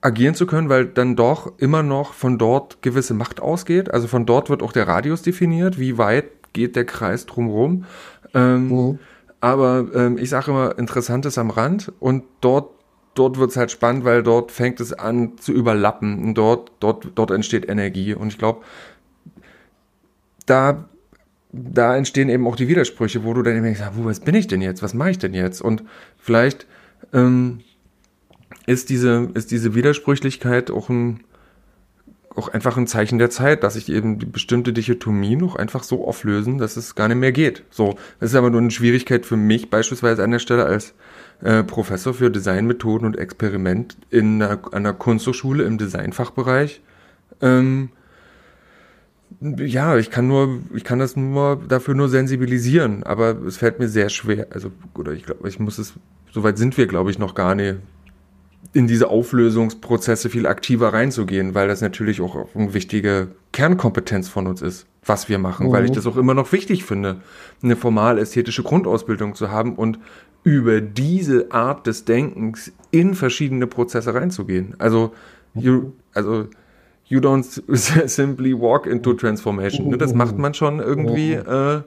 agieren zu können, weil dann doch immer noch von dort gewisse Macht ausgeht. Also von dort wird auch der Radius definiert, wie weit geht der Kreis drumherum. Ähm, mhm. Aber ähm, ich sage immer, interessant ist am Rand und dort dort wird's halt spannend, weil dort fängt es an zu überlappen und dort, dort, dort entsteht Energie. Und ich glaube, da, da entstehen eben auch die Widersprüche, wo du dann eben denkst, wo was bin ich denn jetzt? Was mache ich denn jetzt? Und vielleicht ähm, ist diese, ist diese Widersprüchlichkeit auch ein, auch einfach ein Zeichen der Zeit, dass sich eben die bestimmte Dichotomie noch einfach so auflösen, dass es gar nicht mehr geht. So, das ist aber nur eine Schwierigkeit für mich beispielsweise an der Stelle als äh, Professor für Designmethoden und Experiment in einer, einer Kunsthochschule im Designfachbereich. Ähm, ja, ich kann nur, ich kann das nur dafür nur sensibilisieren, aber es fällt mir sehr schwer. Also, oder ich glaube, ich muss es, soweit sind wir, glaube ich, noch gar nicht in diese Auflösungsprozesse viel aktiver reinzugehen, weil das natürlich auch eine wichtige Kernkompetenz von uns ist, was wir machen, mhm. weil ich mhm. das auch immer noch wichtig finde, eine formal ästhetische Grundausbildung zu haben und über diese Art des Denkens in verschiedene Prozesse reinzugehen. Also, you, also, you don't simply walk into transformation. Ne? Das macht man schon irgendwie äh,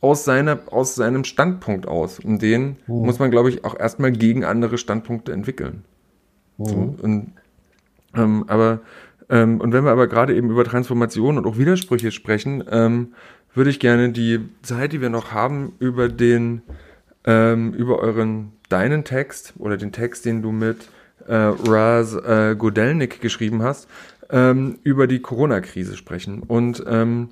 aus, seiner, aus seinem Standpunkt aus. Und den muss man, glaube ich, auch erstmal gegen andere Standpunkte entwickeln. So, mhm. und, ähm, aber ähm, und wenn wir aber gerade eben über Transformation und auch Widersprüche sprechen, ähm, würde ich gerne die Zeit, die wir noch haben, über den ähm, über euren deinen Text oder den Text, den du mit äh, Raz äh, Godelnik geschrieben hast, ähm, über die Corona-Krise sprechen. Und ähm,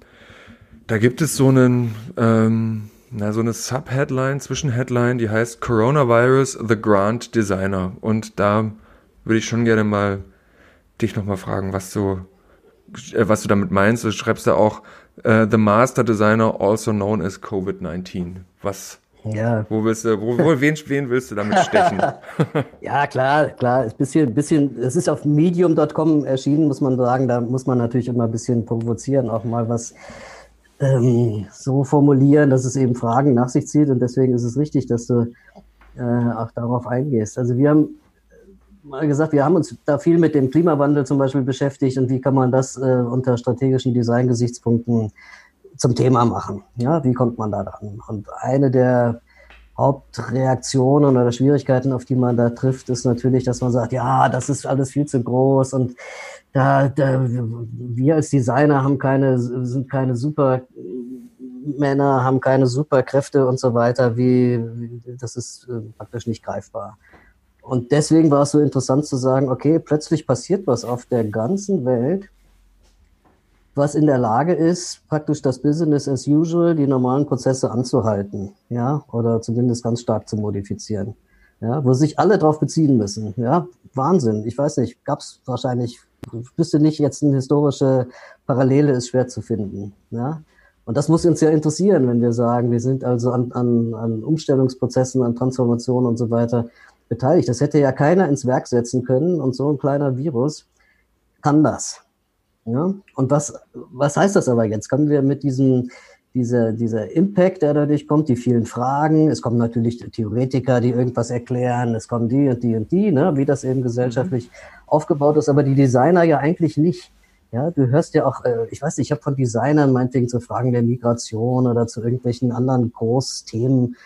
da gibt es so einen ähm, na, so eine Subheadline, Zwischenheadline, die heißt Coronavirus The Grand Designer. Und da würde ich schon gerne mal dich nochmal fragen, was du, äh, was du damit meinst. Du schreibst da auch äh, The Master Designer, also known as COVID-19. Was, ja. wo willst du, wo, wo wen, wen willst du damit stechen? ja, klar, klar. Ein bisschen, bisschen, es ist auf medium.com erschienen, muss man sagen. Da muss man natürlich immer ein bisschen provozieren, auch mal was ähm, so formulieren, dass es eben Fragen nach sich zieht. Und deswegen ist es richtig, dass du äh, auch darauf eingehst. Also wir haben mal gesagt, wir haben uns da viel mit dem Klimawandel zum Beispiel beschäftigt und wie kann man das äh, unter strategischen Design-Gesichtspunkten zum Thema machen. Ja, wie kommt man da dran? Und eine der Hauptreaktionen oder Schwierigkeiten, auf die man da trifft, ist natürlich, dass man sagt, ja, das ist alles viel zu groß und da, da wir als Designer haben keine, sind keine super Männer, haben keine Superkräfte und so weiter, wie, das ist äh, praktisch nicht greifbar. Und deswegen war es so interessant zu sagen, okay, plötzlich passiert was auf der ganzen Welt, was in der Lage ist, praktisch das Business as usual, die normalen Prozesse anzuhalten, ja, oder zumindest ganz stark zu modifizieren, ja, wo sich alle drauf beziehen müssen, ja, Wahnsinn. Ich weiß nicht, gab es wahrscheinlich, wüsste nicht jetzt eine historische Parallele ist schwer zu finden, ja. Und das muss uns ja interessieren, wenn wir sagen, wir sind also an, an, an Umstellungsprozessen, an Transformationen und so weiter beteiligt. Das hätte ja keiner ins Werk setzen können und so ein kleiner Virus kann das. Ja? Und was, was heißt das aber jetzt? Können wir mit diesem, dieser, dieser Impact, der dadurch kommt, die vielen Fragen, es kommen natürlich Theoretiker, die irgendwas erklären, es kommen die und die und die, ne? wie das eben gesellschaftlich mhm. aufgebaut ist, aber die Designer ja eigentlich nicht. Ja, du hörst ja auch, äh, ich weiß nicht, ich habe von Designern meinetwegen zu Fragen der Migration oder zu irgendwelchen anderen Großthemen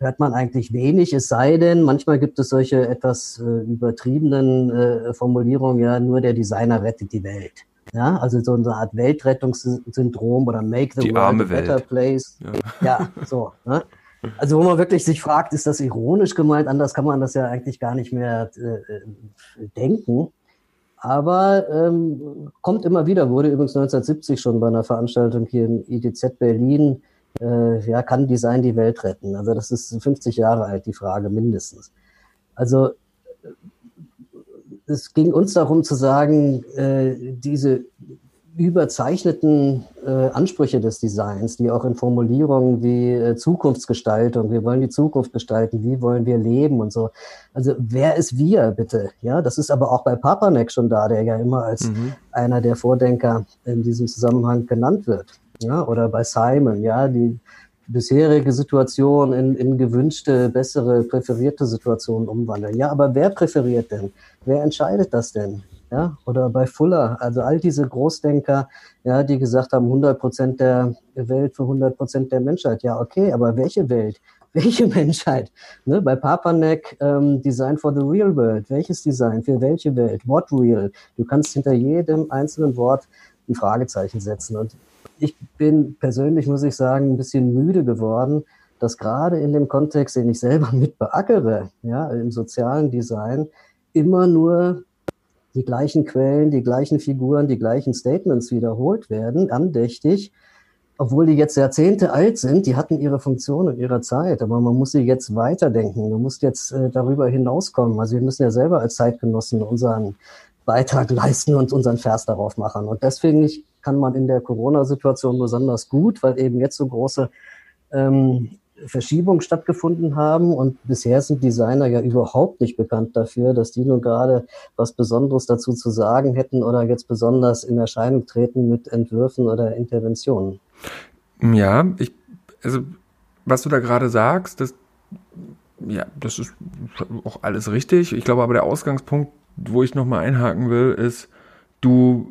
hört man eigentlich wenig, es sei denn, manchmal gibt es solche etwas äh, übertriebenen äh, Formulierungen, ja, nur der Designer rettet die Welt. Ja, also so eine Art Weltrettungssyndrom oder Make the die World a better Welt. place. Ja, ja so. Ne? Also wo man wirklich sich fragt, ist das ironisch gemeint? Anders kann man das ja eigentlich gar nicht mehr äh, äh denken. Aber ähm, kommt immer wieder, wurde übrigens 1970 schon bei einer Veranstaltung hier im IDZ Berlin äh, ja, kann Design die Welt retten? Also das ist 50 Jahre alt, die Frage mindestens. Also äh, es ging uns darum zu sagen, äh, diese überzeichneten äh, Ansprüche des Designs, die auch in Formulierungen wie äh, Zukunftsgestaltung, wir wollen die Zukunft gestalten, wie wollen wir leben und so. Also wer ist wir bitte? Ja, das ist aber auch bei Papanek schon da, der ja immer als mhm. einer der Vordenker in diesem Zusammenhang genannt wird ja, oder bei Simon, ja, die, bisherige Situation in, in gewünschte, bessere, präferierte Situationen umwandeln. Ja, aber wer präferiert denn? Wer entscheidet das denn? Ja, oder bei Fuller, also all diese Großdenker, ja, die gesagt haben, 100 Prozent der Welt für 100 Prozent der Menschheit. Ja, okay, aber welche Welt? Welche Menschheit? Ne, bei Papanek ähm, Design for the Real World. Welches Design? Für welche Welt? What real? Du kannst hinter jedem einzelnen Wort ein Fragezeichen setzen. Und ich bin persönlich, muss ich sagen, ein bisschen müde geworden, dass gerade in dem Kontext, den ich selber mit beackere, ja, im sozialen Design, immer nur die gleichen Quellen, die gleichen Figuren, die gleichen Statements wiederholt werden, andächtig, obwohl die jetzt Jahrzehnte alt sind, die hatten ihre Funktion in ihrer Zeit, aber man muss sie jetzt weiterdenken, man muss jetzt äh, darüber hinauskommen. Also wir müssen ja selber als Zeitgenossen unseren Beitrag leisten und unseren Vers darauf machen. Und deswegen kann man in der Corona-Situation besonders gut, weil eben jetzt so große ähm, Verschiebungen stattgefunden haben. Und bisher sind Designer ja überhaupt nicht bekannt dafür, dass die nun gerade was Besonderes dazu zu sagen hätten oder jetzt besonders in Erscheinung treten mit Entwürfen oder Interventionen. Ja, ich, also was du da gerade sagst, das, ja, das ist auch alles richtig. Ich glaube aber der Ausgangspunkt, wo ich nochmal einhaken will, ist, du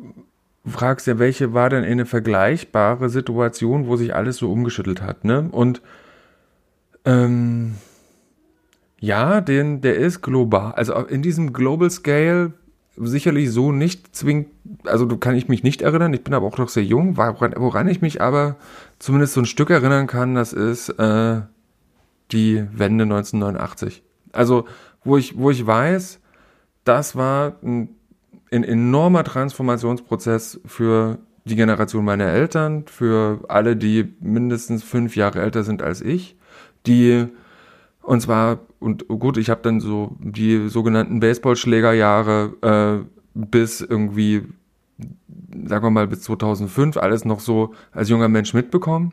fragst ja, welche war denn eine vergleichbare Situation, wo sich alles so umgeschüttelt hat, ne? Und ähm, ja, den, der ist global. Also in diesem Global Scale sicherlich so nicht zwingend, also du kann ich mich nicht erinnern, ich bin aber auch noch sehr jung, woran, woran ich mich aber zumindest so ein Stück erinnern kann, das ist äh, die Wende 1989. Also wo ich, wo ich weiß, das war ein, ein enormer Transformationsprozess für die Generation meiner Eltern, für alle, die mindestens fünf Jahre älter sind als ich die und zwar, und gut, ich habe dann so die sogenannten Baseballschlägerjahre äh, bis irgendwie, sagen wir mal, bis 2005 alles noch so als junger Mensch mitbekommen.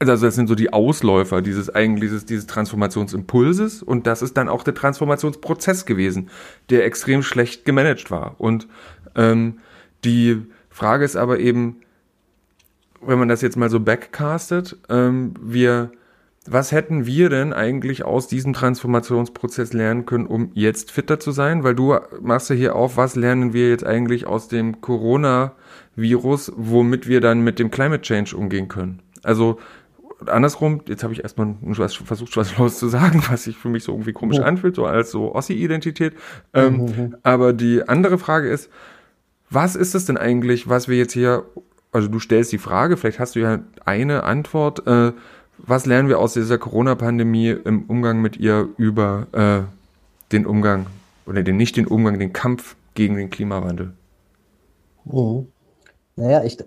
Also das sind so die Ausläufer dieses eigentlich dieses, dieses Transformationsimpulses und das ist dann auch der Transformationsprozess gewesen, der extrem schlecht gemanagt war. Und ähm, die Frage ist aber eben, wenn man das jetzt mal so backcastet, ähm, wir was hätten wir denn eigentlich aus diesem Transformationsprozess lernen können, um jetzt fitter zu sein? Weil du machst ja hier auf, was lernen wir jetzt eigentlich aus dem Corona-Virus, womit wir dann mit dem Climate Change umgehen können? Also andersrum, jetzt habe ich erstmal versucht, was los zu sagen, was sich für mich so irgendwie komisch oh. anfühlt, so als so Ossi-Identität. Ähm, mhm. Aber die andere Frage ist, was ist es denn eigentlich, was wir jetzt hier, also du stellst die Frage, vielleicht hast du ja eine Antwort, äh, was lernen wir aus dieser Corona-Pandemie im Umgang mit ihr über äh, den Umgang oder den nicht den Umgang, den Kampf gegen den Klimawandel? Mhm. Naja, ich,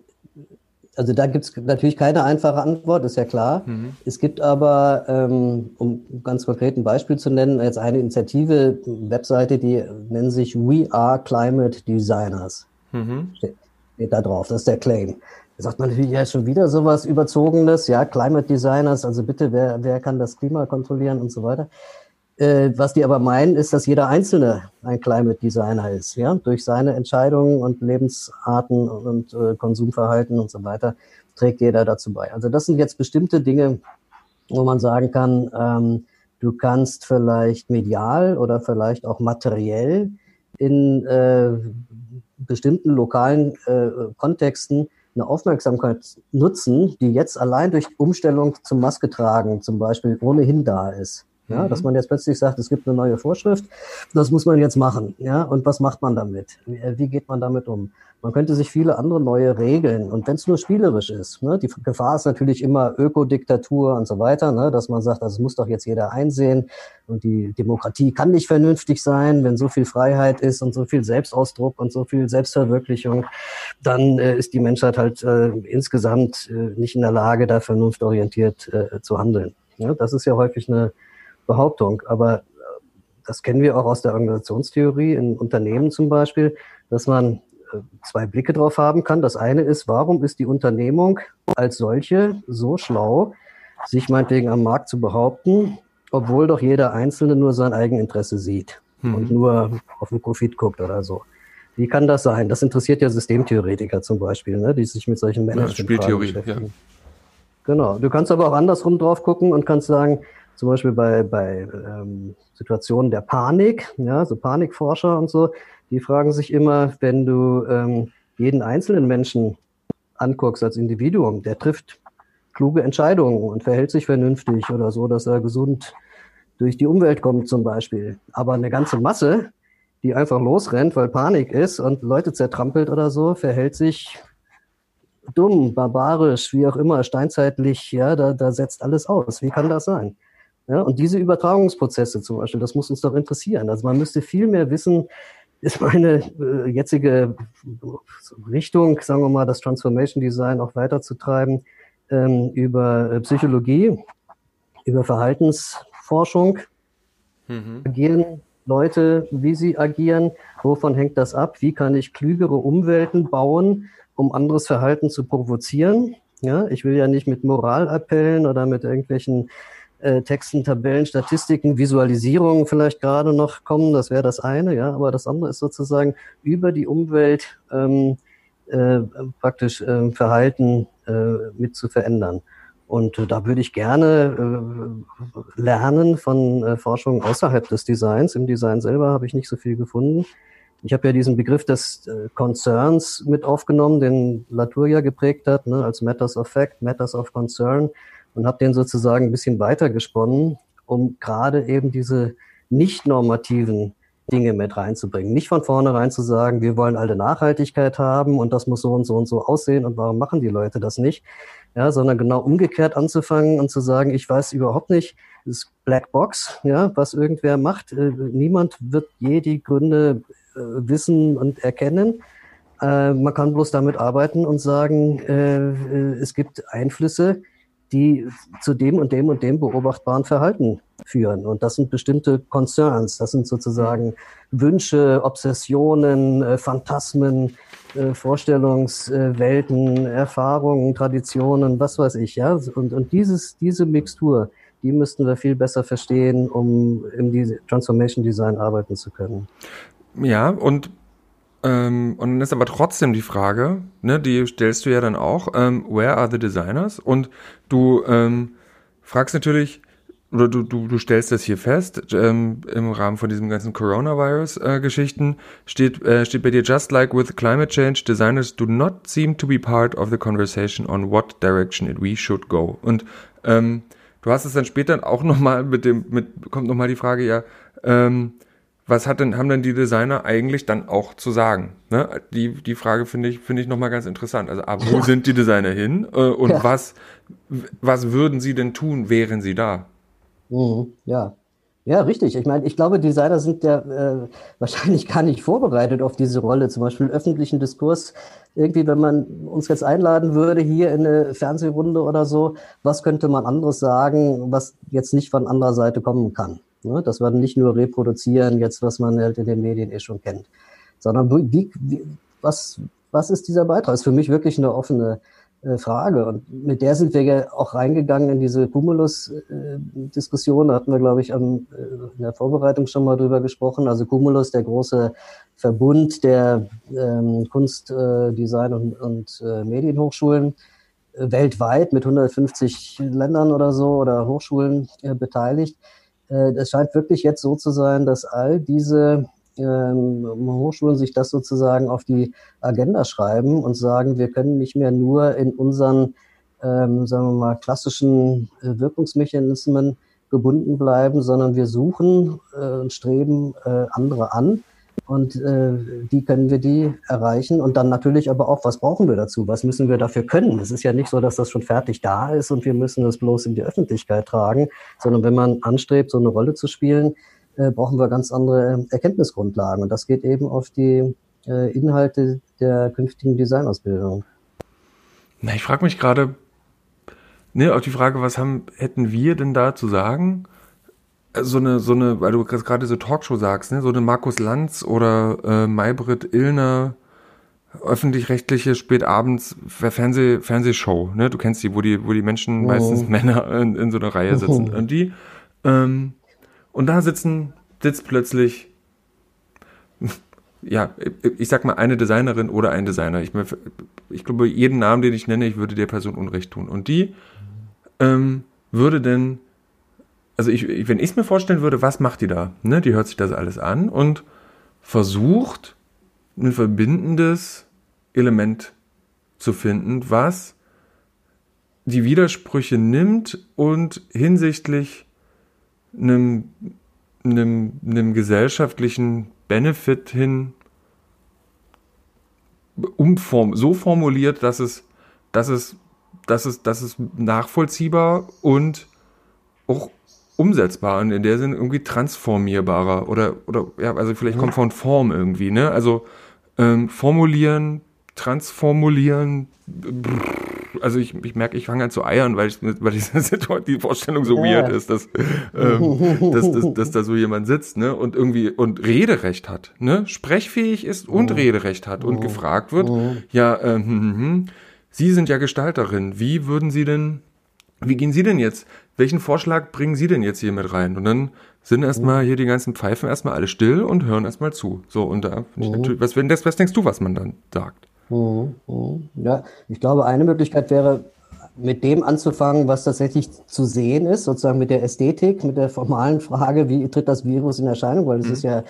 also da gibt es natürlich keine einfache Antwort, ist ja klar. Mhm. Es gibt aber, ähm, um ganz konkret ein Beispiel zu nennen, jetzt eine Initiative, Webseite, die nennen sich We Are Climate Designers. Mhm. Steht, steht da drauf, das ist der Claim. Da sagt man natürlich, ja, schon wieder sowas Überzogenes, ja, Climate Designers, also bitte, wer, wer kann das Klima kontrollieren und so weiter. Äh, was die aber meinen, ist, dass jeder Einzelne ein Climate Designer ist, ja, durch seine Entscheidungen und Lebensarten und äh, Konsumverhalten und so weiter trägt jeder dazu bei. Also das sind jetzt bestimmte Dinge, wo man sagen kann, ähm, du kannst vielleicht medial oder vielleicht auch materiell in äh, bestimmten lokalen äh, Kontexten eine Aufmerksamkeit nutzen, die jetzt allein durch Umstellung zum Maske tragen zum Beispiel ohnehin da ist. Ja, mhm. dass man jetzt plötzlich sagt, es gibt eine neue Vorschrift, das muss man jetzt machen. Ja, und was macht man damit? Wie, äh, geht man damit um? Man könnte sich viele andere neue Regeln und wenn es nur spielerisch ist, ne, die Gefahr ist natürlich immer Ökodiktatur und so weiter, ne, dass man sagt, das muss doch jetzt jeder einsehen und die Demokratie kann nicht vernünftig sein, wenn so viel Freiheit ist und so viel Selbstausdruck und so viel Selbstverwirklichung, dann äh, ist die Menschheit halt äh, insgesamt äh, nicht in der Lage, da vernunftorientiert äh, zu handeln. Ja, das ist ja häufig eine Behauptung. Aber äh, das kennen wir auch aus der Organisationstheorie in Unternehmen zum Beispiel, dass man äh, zwei Blicke drauf haben kann. Das eine ist, warum ist die Unternehmung als solche so schlau, sich meinetwegen am Markt zu behaupten, obwohl doch jeder Einzelne nur sein Eigeninteresse sieht hm. und nur auf den Profit guckt oder so. Wie kann das sein? Das interessiert ja Systemtheoretiker zum Beispiel, ne, die sich mit solchen Management ja, Spieltheorie, ja. Genau. Du kannst aber auch andersrum drauf gucken und kannst sagen, zum Beispiel bei, bei ähm, Situationen der Panik, ja, so Panikforscher und so, die fragen sich immer, wenn du ähm, jeden einzelnen Menschen anguckst als Individuum, der trifft kluge Entscheidungen und verhält sich vernünftig oder so, dass er gesund durch die Umwelt kommt zum Beispiel. Aber eine ganze Masse, die einfach losrennt, weil Panik ist und Leute zertrampelt oder so, verhält sich dumm, barbarisch, wie auch immer, steinzeitlich, ja, da, da setzt alles aus. Wie kann das sein? Ja, und diese Übertragungsprozesse zum Beispiel, das muss uns doch interessieren. Also man müsste viel mehr wissen, ist meine äh, jetzige Richtung, sagen wir mal, das Transformation Design auch weiterzutreiben, ähm, über äh, Psychologie, über Verhaltensforschung, mhm. agieren Leute, wie sie agieren, wovon hängt das ab, wie kann ich klügere Umwelten bauen, um anderes Verhalten zu provozieren. Ja, ich will ja nicht mit Moralappellen oder mit irgendwelchen äh, Texten, Tabellen, Statistiken, Visualisierungen vielleicht gerade noch kommen. Das wäre das eine, ja. Aber das andere ist sozusagen über die Umwelt ähm, äh, praktisch äh, Verhalten äh, mit zu verändern. Und äh, da würde ich gerne äh, lernen von äh, Forschung außerhalb des Designs. Im Design selber habe ich nicht so viel gefunden. Ich habe ja diesen Begriff des äh, Concerns mit aufgenommen, den Latour ja geprägt hat, ne, als Matters of Fact, Matters of Concern und habe den sozusagen ein bisschen weitergesponnen, um gerade eben diese nicht normativen Dinge mit reinzubringen. Nicht von vornherein zu sagen, wir wollen alle Nachhaltigkeit haben und das muss so und so und so aussehen und warum machen die Leute das nicht? Ja, sondern genau umgekehrt anzufangen und zu sagen, ich weiß überhaupt nicht, das ist Black Box, ja, was irgendwer macht. Äh, niemand wird je die Gründe äh, wissen und erkennen. Äh, man kann bloß damit arbeiten und sagen, es gibt Einflüsse, die zu dem und dem und dem beobachtbaren Verhalten führen. Und das sind bestimmte Concerns, das sind sozusagen Wünsche, Obsessionen, äh, Phantasmen, äh, Vorstellungswelten, Erfahrungen, Traditionen, was weiß ich, ja. Und, und dieses, diese Mixtur, die müssten wir viel besser verstehen, um im Transformation Design arbeiten zu können. Ja, und ähm, und dann ist aber trotzdem die Frage, ne, die stellst du ja dann auch, ähm, where are the designers? Und du ähm, fragst natürlich, oder du, du, du stellst das hier fest, ähm, im Rahmen von diesem ganzen Coronavirus-Geschichten, äh, steht, äh, steht bei dir, just like with climate change, designers do not seem to be part of the conversation on what direction it we should go. Und ähm, du hast es dann später auch nochmal mit dem, mit, kommt nochmal die Frage, ja, ähm, was hat denn, haben denn die Designer eigentlich dann auch zu sagen? Ne? Die, die Frage finde ich, finde ich nochmal ganz interessant. Also, ab wo ja. sind die Designer hin? Äh, und ja. was, was würden sie denn tun, wären sie da? Mhm, ja. Ja, richtig. Ich meine, ich glaube, Designer sind ja äh, wahrscheinlich gar nicht vorbereitet auf diese Rolle. Zum Beispiel öffentlichen Diskurs. Irgendwie, wenn man uns jetzt einladen würde hier in eine Fernsehrunde oder so, was könnte man anderes sagen, was jetzt nicht von anderer Seite kommen kann? Ne? Dass wir nicht nur reproduzieren, jetzt was man halt in den Medien eh schon kennt, sondern wie, wie, was, was ist dieser Beitrag? Ist für mich wirklich eine offene äh, Frage. Und mit der sind wir ja auch reingegangen in diese Cumulus-Diskussion. da hatten wir, glaube ich, am, äh, in der Vorbereitung schon mal drüber gesprochen. Also Cumulus, der große Verbund der ähm, Kunst, äh, Design und, und äh, Medienhochschulen äh, weltweit mit 150 Ländern oder so oder Hochschulen äh, beteiligt äh, es scheint wirklich jetzt so zu sein, dass all diese ähm, Hochschulen sich das sozusagen auf die Agenda schreiben und sagen, wir können nicht mehr nur in unseren, ähm, sagen wir mal, klassischen äh, Wirkungsmechanismen gebunden bleiben, sondern wir suchen äh, und streben äh, andere an und äh, wie können wir die erreichen? Und dann natürlich aber auch, was brauchen wir dazu? Was müssen wir dafür können? Es ist ja nicht so, dass das schon fertig da ist und wir müssen es bloß in die Öffentlichkeit tragen, sondern wenn man anstrebt, so eine Rolle zu spielen, äh, brauchen wir ganz andere Erkenntnisgrundlagen. Und das geht eben auf die äh, Inhalte der künftigen Designausbildung. Na, ich frage mich gerade, ne, auf die Frage, was haben, hätten wir denn da zu sagen? So eine, so eine, weil du gerade so Talkshow sagst, ne, so eine Markus Lanz oder äh, Maybrit Illner, öffentlich-rechtliche spätabends Fernseh, Fernsehshow, ne? Du kennst die, wo die, wo die Menschen, oh. meistens Männer, in, in so einer Reihe sitzen. Oh. Und die, ähm, und da sitzen, sitzt plötzlich, ja, ich sag mal, eine Designerin oder ein Designer. Ich, ich glaube, jeden Namen, den ich nenne, ich würde der Person Unrecht tun. Und die ähm, würde denn, also ich, wenn ich es mir vorstellen würde, was macht die da? Ne? Die hört sich das alles an und versucht, ein verbindendes Element zu finden, was die Widersprüche nimmt und hinsichtlich einem, einem, einem gesellschaftlichen Benefit hin umform, so formuliert, dass es, dass es, dass es, dass es nachvollziehbar und auch umsetzbar und in der Sinn irgendwie transformierbarer oder, oder, ja, also vielleicht kommt von Form irgendwie, ne? Also, ähm, formulieren, transformulieren, also ich, ich merke, ich fange an zu eiern, weil, ich, weil diese die Vorstellung so weird ist, dass, ähm, dass, dass, dass da so jemand sitzt, ne, und irgendwie und Rederecht hat, ne, sprechfähig ist und. Rederecht hat und gefragt wird, ja, ähm, hm, hm, hm, Sie sind ja Gestalterin, wie würden Sie denn, wie gehen Sie denn jetzt, welchen Vorschlag bringen Sie denn jetzt hier mit rein? Und dann sind erstmal hier die ganzen Pfeifen erstmal alle still und hören erstmal zu. So, und da, was, wenn das, was denkst du, was man dann sagt? Mhm, mhm. Ja, ich glaube, eine Möglichkeit wäre, mit dem anzufangen, was tatsächlich zu sehen ist, sozusagen mit der Ästhetik, mit der formalen Frage, wie tritt das Virus in Erscheinung, weil es mhm. ist ja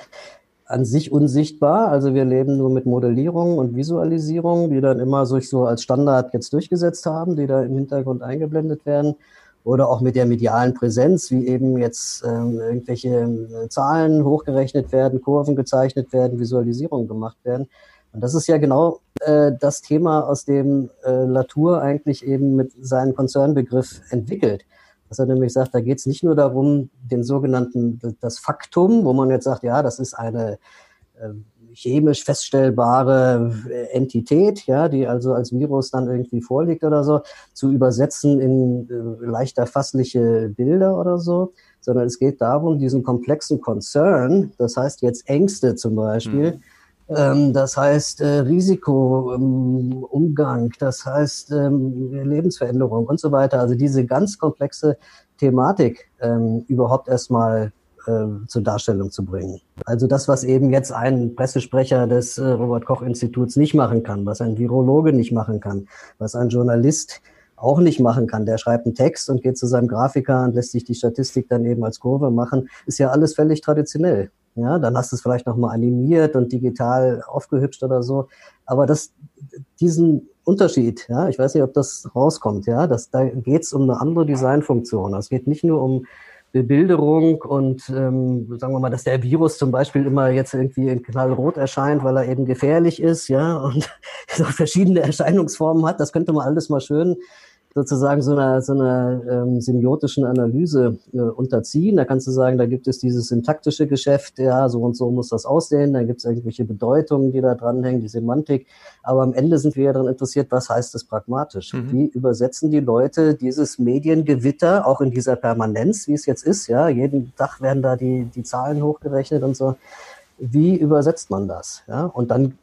an sich unsichtbar. Also wir leben nur mit Modellierungen und Visualisierungen, die dann immer sich so als Standard jetzt durchgesetzt haben, die da im Hintergrund eingeblendet werden. Oder auch mit der medialen Präsenz, wie eben jetzt ähm, irgendwelche äh, Zahlen hochgerechnet werden, Kurven gezeichnet werden, Visualisierungen gemacht werden. Und das ist ja genau äh, das Thema, aus dem äh, Latour eigentlich eben mit seinem Konzernbegriff entwickelt. Dass er nämlich sagt, da geht es nicht nur darum, den sogenannten, das Faktum, wo man jetzt sagt, ja, das ist eine äh, chemisch feststellbare äh, Entität, ja, die also als Virus dann irgendwie vorliegt oder so, zu übersetzen in äh, leicht erfassliche Bilder oder so, sondern es geht darum, diesen komplexen Concern, das heißt jetzt Ängste zum Beispiel, mhm ähm, das heißt äh, Risikoumgang, ähm, das heißt ähm, Lebensveränderung und so weiter. Also diese ganz komplexe Thematik überhaupt erstmal äh, zur Darstellung zu bringen. Also das, was eben jetzt ein Pressesprecher des äh, Robert Koch Instituts nicht machen kann, was ein Virologe nicht machen kann, was ein Journalist auch nicht machen kann. Der schreibt einen Text und geht zu seinem Grafiker und lässt sich die Statistik dann eben als Kurve machen, ist ja alles völlig traditionell. Ja, dann hast du es vielleicht nochmal animiert und digital aufgehübscht oder so. Aber das, diesen Unterschied, ja, ich weiß nicht, ob das rauskommt, ja, das, da geht es um eine andere Designfunktion. Es geht nicht nur um Bebilderung und ähm, sagen wir mal, dass der Virus zum Beispiel immer jetzt irgendwie in knallrot erscheint, weil er eben gefährlich ist, ja, und so verschiedene Erscheinungsformen hat. Das könnte man alles mal schön sozusagen so einer, so einer ähm, semiotischen Analyse äh, unterziehen. Da kannst du sagen, da gibt es dieses syntaktische Geschäft, ja, so und so muss das aussehen, da gibt es irgendwelche Bedeutungen, die da dranhängen, die Semantik. Aber am Ende sind wir ja daran interessiert, was heißt das pragmatisch? Mhm. Wie übersetzen die Leute dieses Mediengewitter auch in dieser Permanenz, wie es jetzt ist, ja, jeden Tag werden da die, die Zahlen hochgerechnet und so. Wie übersetzt man das? Ja, und dann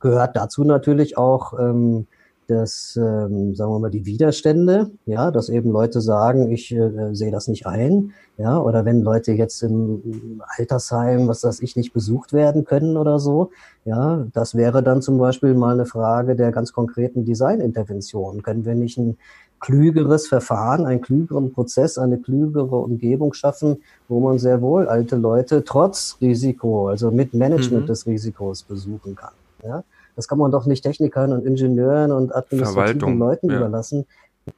gehört dazu natürlich auch ähm, dass, ähm, sagen wir mal, die Widerstände, ja, dass eben Leute sagen, ich äh, sehe das nicht ein, ja, oder wenn Leute jetzt im Altersheim, was weiß ich, nicht besucht werden können oder so, ja, das wäre dann zum Beispiel mal eine Frage der ganz konkreten Designintervention. Können wir nicht ein klügeres Verfahren, einen klügeren Prozess, eine klügere Umgebung schaffen, wo man sehr wohl alte Leute trotz Risiko, also mit Management mhm. des Risikos besuchen kann, ja? Das kann man doch nicht Technikern und Ingenieuren und administrativen Leuten ja. überlassen.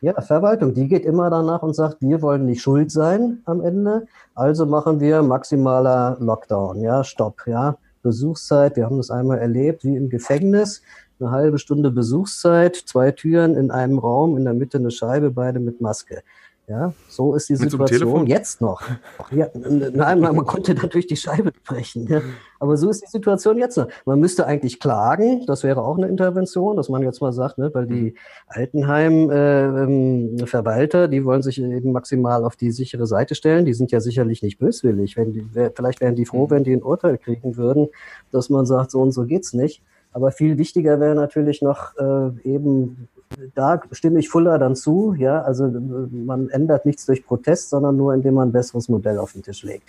Ja, Verwaltung, die geht immer danach und sagt, wir wollen nicht schuld sein am Ende, also machen wir maximaler Lockdown, ja, Stopp, ja, Besuchszeit, wir haben das einmal erlebt, wie im Gefängnis, eine halbe Stunde Besuchszeit, zwei Türen in einem Raum, in der Mitte eine Scheibe, beide mit Maske. Ja, so ist die Mit Situation jetzt noch. Ja, nein, man konnte natürlich die Scheibe brechen. Ja. Aber so ist die Situation jetzt noch. Man müsste eigentlich klagen, das wäre auch eine Intervention, dass man jetzt mal sagt, ne, weil die Altenheim-Verwalter, äh, die wollen sich eben maximal auf die sichere Seite stellen. Die sind ja sicherlich nicht böswillig. Wenn die, vielleicht wären die froh, mhm. wenn die ein Urteil kriegen würden, dass man sagt, so und so geht's nicht. Aber viel wichtiger wäre natürlich noch äh, eben da stimme ich Fuller dann zu. Ja, also man ändert nichts durch Protest, sondern nur, indem man ein besseres Modell auf den Tisch legt.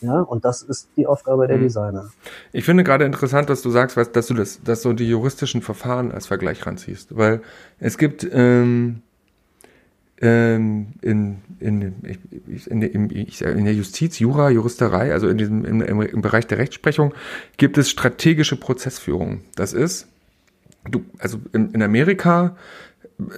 Ja, und das ist die Aufgabe der mhm. Designer. Ich finde gerade interessant, dass du sagst, dass du das, dass du die juristischen Verfahren als Vergleich ranziehst, weil es gibt, ähm, ähm, in, in, in, in, in, der Justiz, Jura, Juristerei, also in diesem, im, im Bereich der Rechtsprechung, gibt es strategische Prozessführung. Das ist, du, also in, in Amerika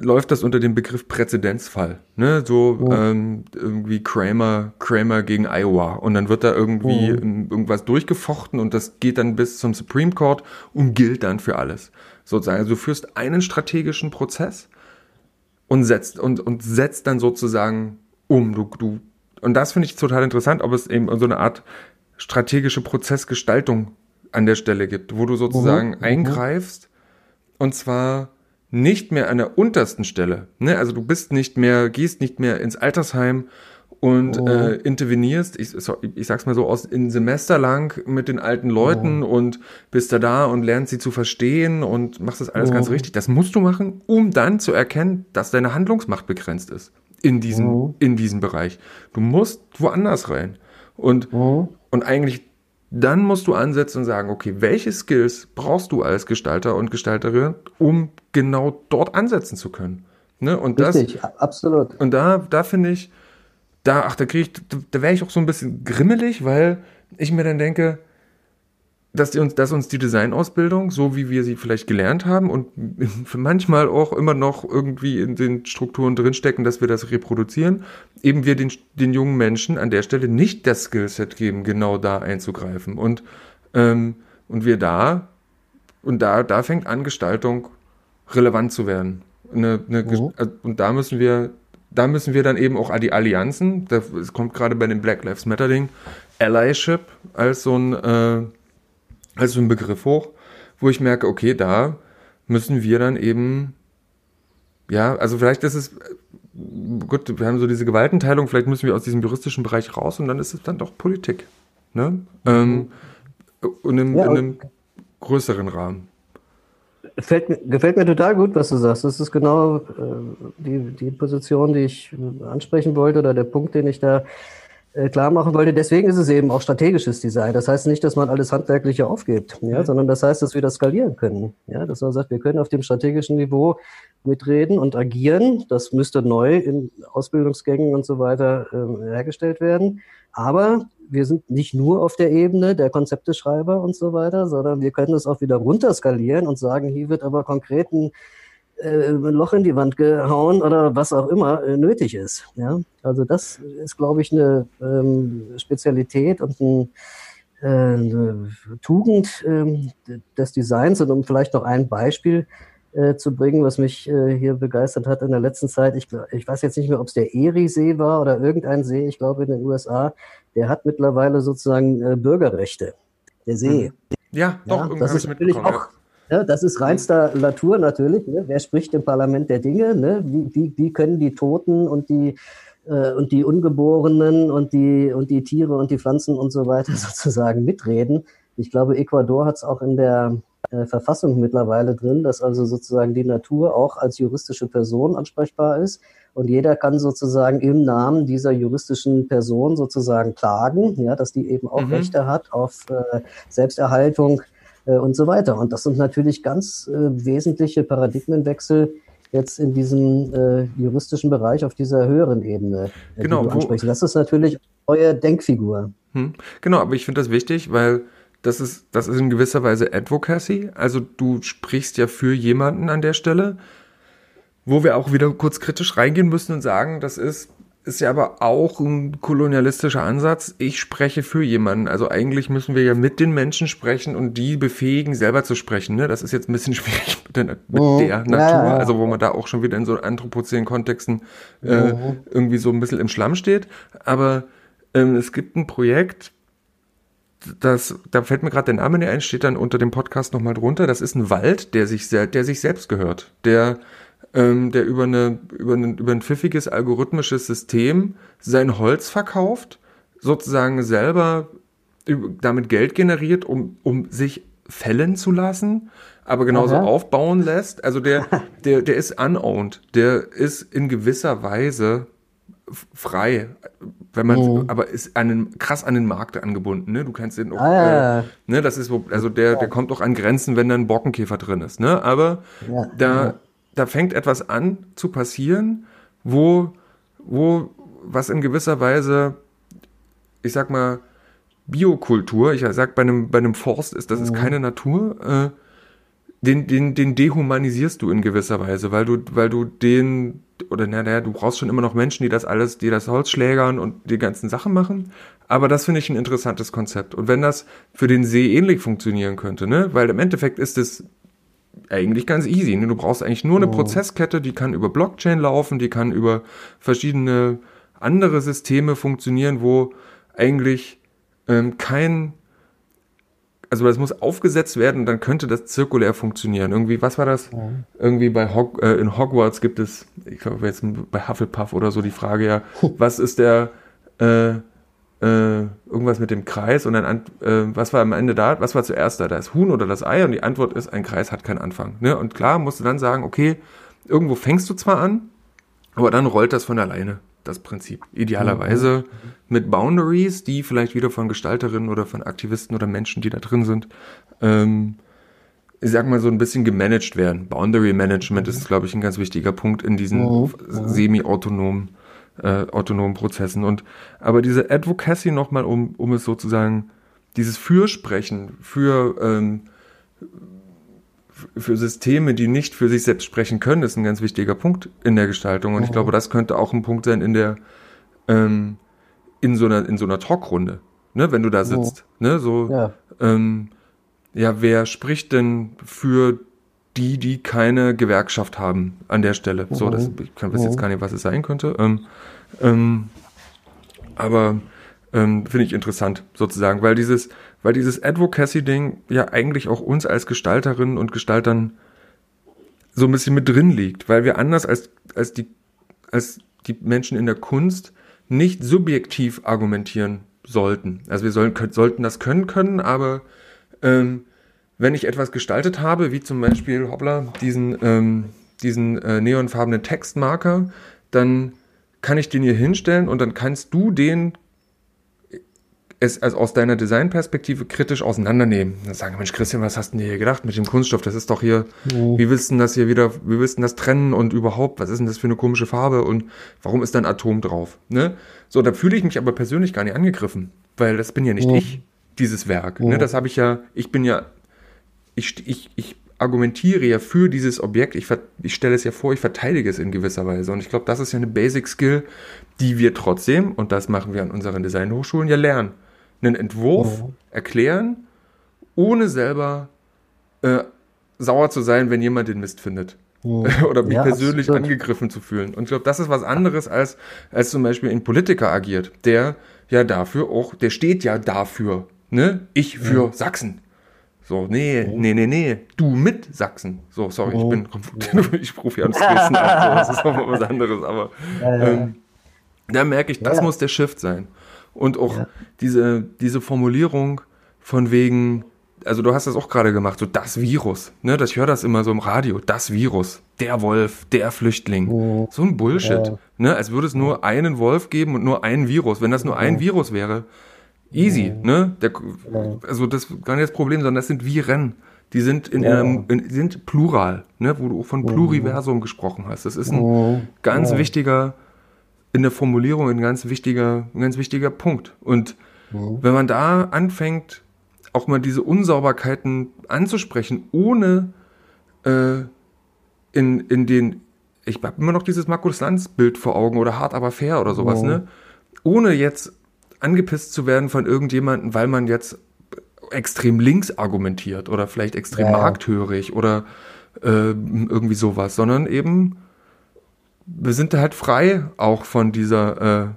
läuft das unter dem Begriff Präzedenzfall. Ne? So oh. ähm, irgendwie Kramer, Kramer gegen Iowa. Und dann wird da irgendwie oh. irgendwas durchgefochten und das geht dann bis zum Supreme Court und gilt dann für alles. Sozusagen. Also du führst einen strategischen Prozess und setzt und, und setzt dann sozusagen um. Du, du, und das finde ich total interessant, ob es eben so eine Art strategische Prozessgestaltung an der Stelle gibt, wo du sozusagen mhm. eingreifst und zwar nicht mehr an der untersten Stelle. Ne? Also du bist nicht mehr, gehst nicht mehr ins Altersheim und oh. äh, intervenierst, ich, ich sag's mal so, aus in Semester lang mit den alten Leuten oh. und bist da da und lernst sie zu verstehen und machst das alles oh. ganz richtig. Das musst du machen, um dann zu erkennen, dass deine Handlungsmacht begrenzt ist in diesem, oh. in diesem Bereich. Du musst woanders rein. Und, oh. und eigentlich dann musst du ansetzen und sagen, okay, welche Skills brauchst du als Gestalter und Gestalterin, um genau dort ansetzen zu können? Ne? Und Richtig, das, absolut. Und da, da finde ich, da, ach, da kriege ich, da, da wäre ich auch so ein bisschen grimmelig, weil ich mir dann denke, dass, die uns, dass uns die Designausbildung, so wie wir sie vielleicht gelernt haben und manchmal auch immer noch irgendwie in den Strukturen drinstecken, dass wir das reproduzieren, eben wir den, den jungen Menschen an der Stelle nicht das Skillset geben, genau da einzugreifen. Und, ähm, und wir da, und da, da fängt an, Gestaltung relevant zu werden. Eine, eine, oh. Und da müssen wir, da müssen wir dann eben auch die Allianzen, es kommt gerade bei dem Black Lives Matter Ding, Allyship als so ein, äh, also ein Begriff hoch, wo ich merke, okay, da müssen wir dann eben, ja, also vielleicht ist es, gut, wir haben so diese Gewaltenteilung, vielleicht müssen wir aus diesem juristischen Bereich raus und dann ist es dann doch Politik. Ne? Ähm, in, einem, ja, in einem größeren Rahmen. Fällt, gefällt mir total gut, was du sagst. Das ist genau äh, die, die Position, die ich ansprechen wollte oder der Punkt, den ich da klar machen wollte. Deswegen ist es eben auch strategisches Design. Das heißt nicht, dass man alles Handwerkliche aufgibt, ja, mhm. sondern das heißt, dass wir das skalieren können. Ja, dass man sagt, wir können auf dem strategischen Niveau mitreden und agieren. Das müsste neu in Ausbildungsgängen und so weiter äh, hergestellt werden. Aber wir sind nicht nur auf der Ebene der Konzepteschreiber und so weiter, sondern wir können es auch wieder runterskalieren und sagen, hier wird aber konkreten äh, ein Loch in die Wand gehauen oder was auch immer äh, nötig ist. Ja? Also das ist, glaube ich, eine ähm, Spezialität und ein, äh, eine Tugend ähm, des Designs. Und um vielleicht noch ein Beispiel äh, zu bringen, was mich äh, hier begeistert hat in der letzten Zeit. Ich, ich weiß jetzt nicht mehr, ob es der Erie-See war oder irgendein See, ich glaube in den USA, der hat mittlerweile sozusagen äh, Bürgerrechte. Der See. Hm. Ja, doch, ja, das ist natürlich auch ja, das ist reinster Natur natürlich. Ne? Wer spricht im Parlament der Dinge? Ne? Wie, wie, wie können die Toten und die äh, und die Ungeborenen und die und die Tiere und die Pflanzen und so weiter sozusagen mitreden? Ich glaube, Ecuador hat es auch in der äh, Verfassung mittlerweile drin, dass also sozusagen die Natur auch als juristische Person ansprechbar ist und jeder kann sozusagen im Namen dieser juristischen Person sozusagen klagen, ja, dass die eben auch mhm. Rechte hat auf äh, Selbsterhaltung und so weiter. Und das sind natürlich ganz äh, wesentliche Paradigmenwechsel jetzt in diesem äh, juristischen Bereich auf dieser höheren Ebene, äh, genau, du Das ist natürlich eure Denkfigur. Hm, genau, aber ich finde das wichtig, weil das ist, das ist in gewisser Weise Advocacy. Also du sprichst ja für jemanden an der Stelle, wo wir auch wieder kurz kritisch reingehen müssen und sagen, das ist ist ja aber auch ein kolonialistischer Ansatz. Ich spreche für jemanden. Also eigentlich müssen wir ja mit den Menschen sprechen und die befähigen, selber zu sprechen. Ne? Das ist jetzt ein bisschen schwierig mit der, mit mhm. der Natur. Ja, ja. Also wo man da auch schon wieder in so anthropozänen Kontexten äh, mhm. irgendwie so ein bisschen im Schlamm steht. Aber ähm, es gibt ein Projekt, das, da fällt mir gerade der Name nicht ein, steht dann unter dem Podcast nochmal drunter. Das ist ein Wald, der sich, der sich selbst gehört. Der ähm, der über, eine, über, ein, über ein pfiffiges algorithmisches System sein Holz verkauft, sozusagen selber damit Geld generiert, um, um sich fällen zu lassen, aber genauso Aha. aufbauen lässt. Also der, der, der ist unowned, der ist in gewisser Weise frei, wenn man, mhm. aber ist an den, krass an den Markt angebunden, ne? Du kannst den auch, ah, äh, ne? Das ist, also der, der kommt auch an Grenzen, wenn da ein Borkenkäfer drin ist, ne? Aber ja, da, da fängt etwas an zu passieren, wo, wo, was in gewisser Weise, ich sag mal, Biokultur, ich sag bei einem, bei einem Forst ist, das ist keine Natur, äh, den, den, den dehumanisierst du in gewisser Weise, weil du, weil du den, oder naja, du brauchst schon immer noch Menschen, die das alles, die das Holz schlägern und die ganzen Sachen machen. Aber das finde ich ein interessantes Konzept. Und wenn das für den See ähnlich funktionieren könnte, ne, weil im Endeffekt ist es eigentlich ganz easy. Ne? Du brauchst eigentlich nur eine oh. Prozesskette, die kann über Blockchain laufen, die kann über verschiedene andere Systeme funktionieren, wo eigentlich ähm, kein also das muss aufgesetzt werden, dann könnte das zirkulär funktionieren. Irgendwie, was war das? Ja. Irgendwie bei Hog äh, in Hogwarts gibt es, ich glaube jetzt bei Hufflepuff oder so die Frage ja, was ist der äh, äh, irgendwas mit dem Kreis und dann äh, was war am Ende da? Was war zuerst da? Das Huhn oder das Ei? Und die Antwort ist, ein Kreis hat keinen Anfang. Ne? Und klar musst du dann sagen, okay, irgendwo fängst du zwar an, aber dann rollt das von alleine das Prinzip. Idealerweise mhm. mit Boundaries, die vielleicht wieder von Gestalterinnen oder von Aktivisten oder Menschen, die da drin sind, ähm, ich sag mal so ein bisschen gemanagt werden. Boundary Management ist, glaube ich, ein ganz wichtiger Punkt in diesen mhm. semi-autonomen äh, autonomen Prozessen. Und aber diese Advocacy nochmal, um, um es sozusagen, dieses Fürsprechen für ähm, für Systeme, die nicht für sich selbst sprechen können, ist ein ganz wichtiger Punkt in der Gestaltung. Und ich glaube, das könnte auch ein Punkt sein in der, ähm, in so einer, in so einer Talkrunde, ne, wenn du da sitzt, oh. ne, so, ja. Ähm, ja, wer spricht denn für die, die keine Gewerkschaft haben an der Stelle? Mhm. So, das, mhm. ich weiß jetzt mhm. gar nicht, was es sein könnte. Ähm, ähm, aber ähm, finde ich interessant sozusagen, weil dieses, weil dieses Advocacy-Ding ja eigentlich auch uns als Gestalterinnen und Gestaltern so ein bisschen mit drin liegt, weil wir anders als, als, die, als die Menschen in der Kunst nicht subjektiv argumentieren sollten. Also wir sollen, sollten das können können, aber ähm, wenn ich etwas gestaltet habe, wie zum Beispiel, hoppla, diesen, ähm, diesen äh, neonfarbenen Textmarker, dann kann ich den hier hinstellen und dann kannst du den es also aus deiner Designperspektive kritisch auseinandernehmen. Dann sagen, Mensch, Christian, was hast du denn hier gedacht mit dem Kunststoff? Das ist doch hier, oh. wie willst du das hier wieder, wie willst du das trennen und überhaupt, was ist denn das für eine komische Farbe und warum ist da ein Atom drauf? Ne? So, da fühle ich mich aber persönlich gar nicht angegriffen, weil das bin ja nicht oh. ich, dieses Werk. Oh. Ne? Das habe ich ja, ich bin ja, ich, ich, ich argumentiere ja für dieses Objekt, ich, ich stelle es ja vor, ich verteidige es in gewisser Weise. Und ich glaube, das ist ja eine Basic Skill, die wir trotzdem, und das machen wir an unseren Designhochschulen, ja lernen einen Entwurf oh. erklären, ohne selber äh, sauer zu sein, wenn jemand den Mist findet. Oh. Oder mich ja, persönlich absolut. angegriffen zu fühlen. Und ich glaube, das ist was anderes, als, als zum Beispiel ein Politiker agiert, der ja dafür auch, der steht ja dafür, ne? Ich für ja. Sachsen. So, nee, oh. nee, nee, nee, du mit Sachsen. So, sorry, oh. ich bin, ich rufe ja ans Dresden ab, so, das ist nochmal was anderes, aber ähm, da merke ich, das muss der Shift sein. Und auch ja. diese, diese Formulierung von wegen, also du hast das auch gerade gemacht, so das Virus, ne? Das, ich höre das immer so im Radio, das Virus, der Wolf, der Flüchtling. Oh. So ein Bullshit. Ja. Ne? Als würde es nur einen Wolf geben und nur ein Virus. Wenn das nur ein Virus wäre, easy, ja. ne? Der, also das ist gar nicht das Problem, sondern das sind Viren. Die sind in, ja. einem, in, sind plural, ne? wo du auch von Pluriversum gesprochen hast. Das ist ein ganz wichtiger in der Formulierung ein ganz wichtiger, ein ganz wichtiger Punkt. Und mhm. wenn man da anfängt, auch mal diese Unsauberkeiten anzusprechen, ohne äh, in, in den, ich habe immer noch dieses Markus Lanz Bild vor Augen oder hart aber fair oder sowas, mhm. ne? Ohne jetzt angepisst zu werden von irgendjemandem, weil man jetzt extrem links argumentiert oder vielleicht extrem ja. markthörig oder äh, irgendwie sowas, sondern eben wir sind halt frei auch von dieser, äh,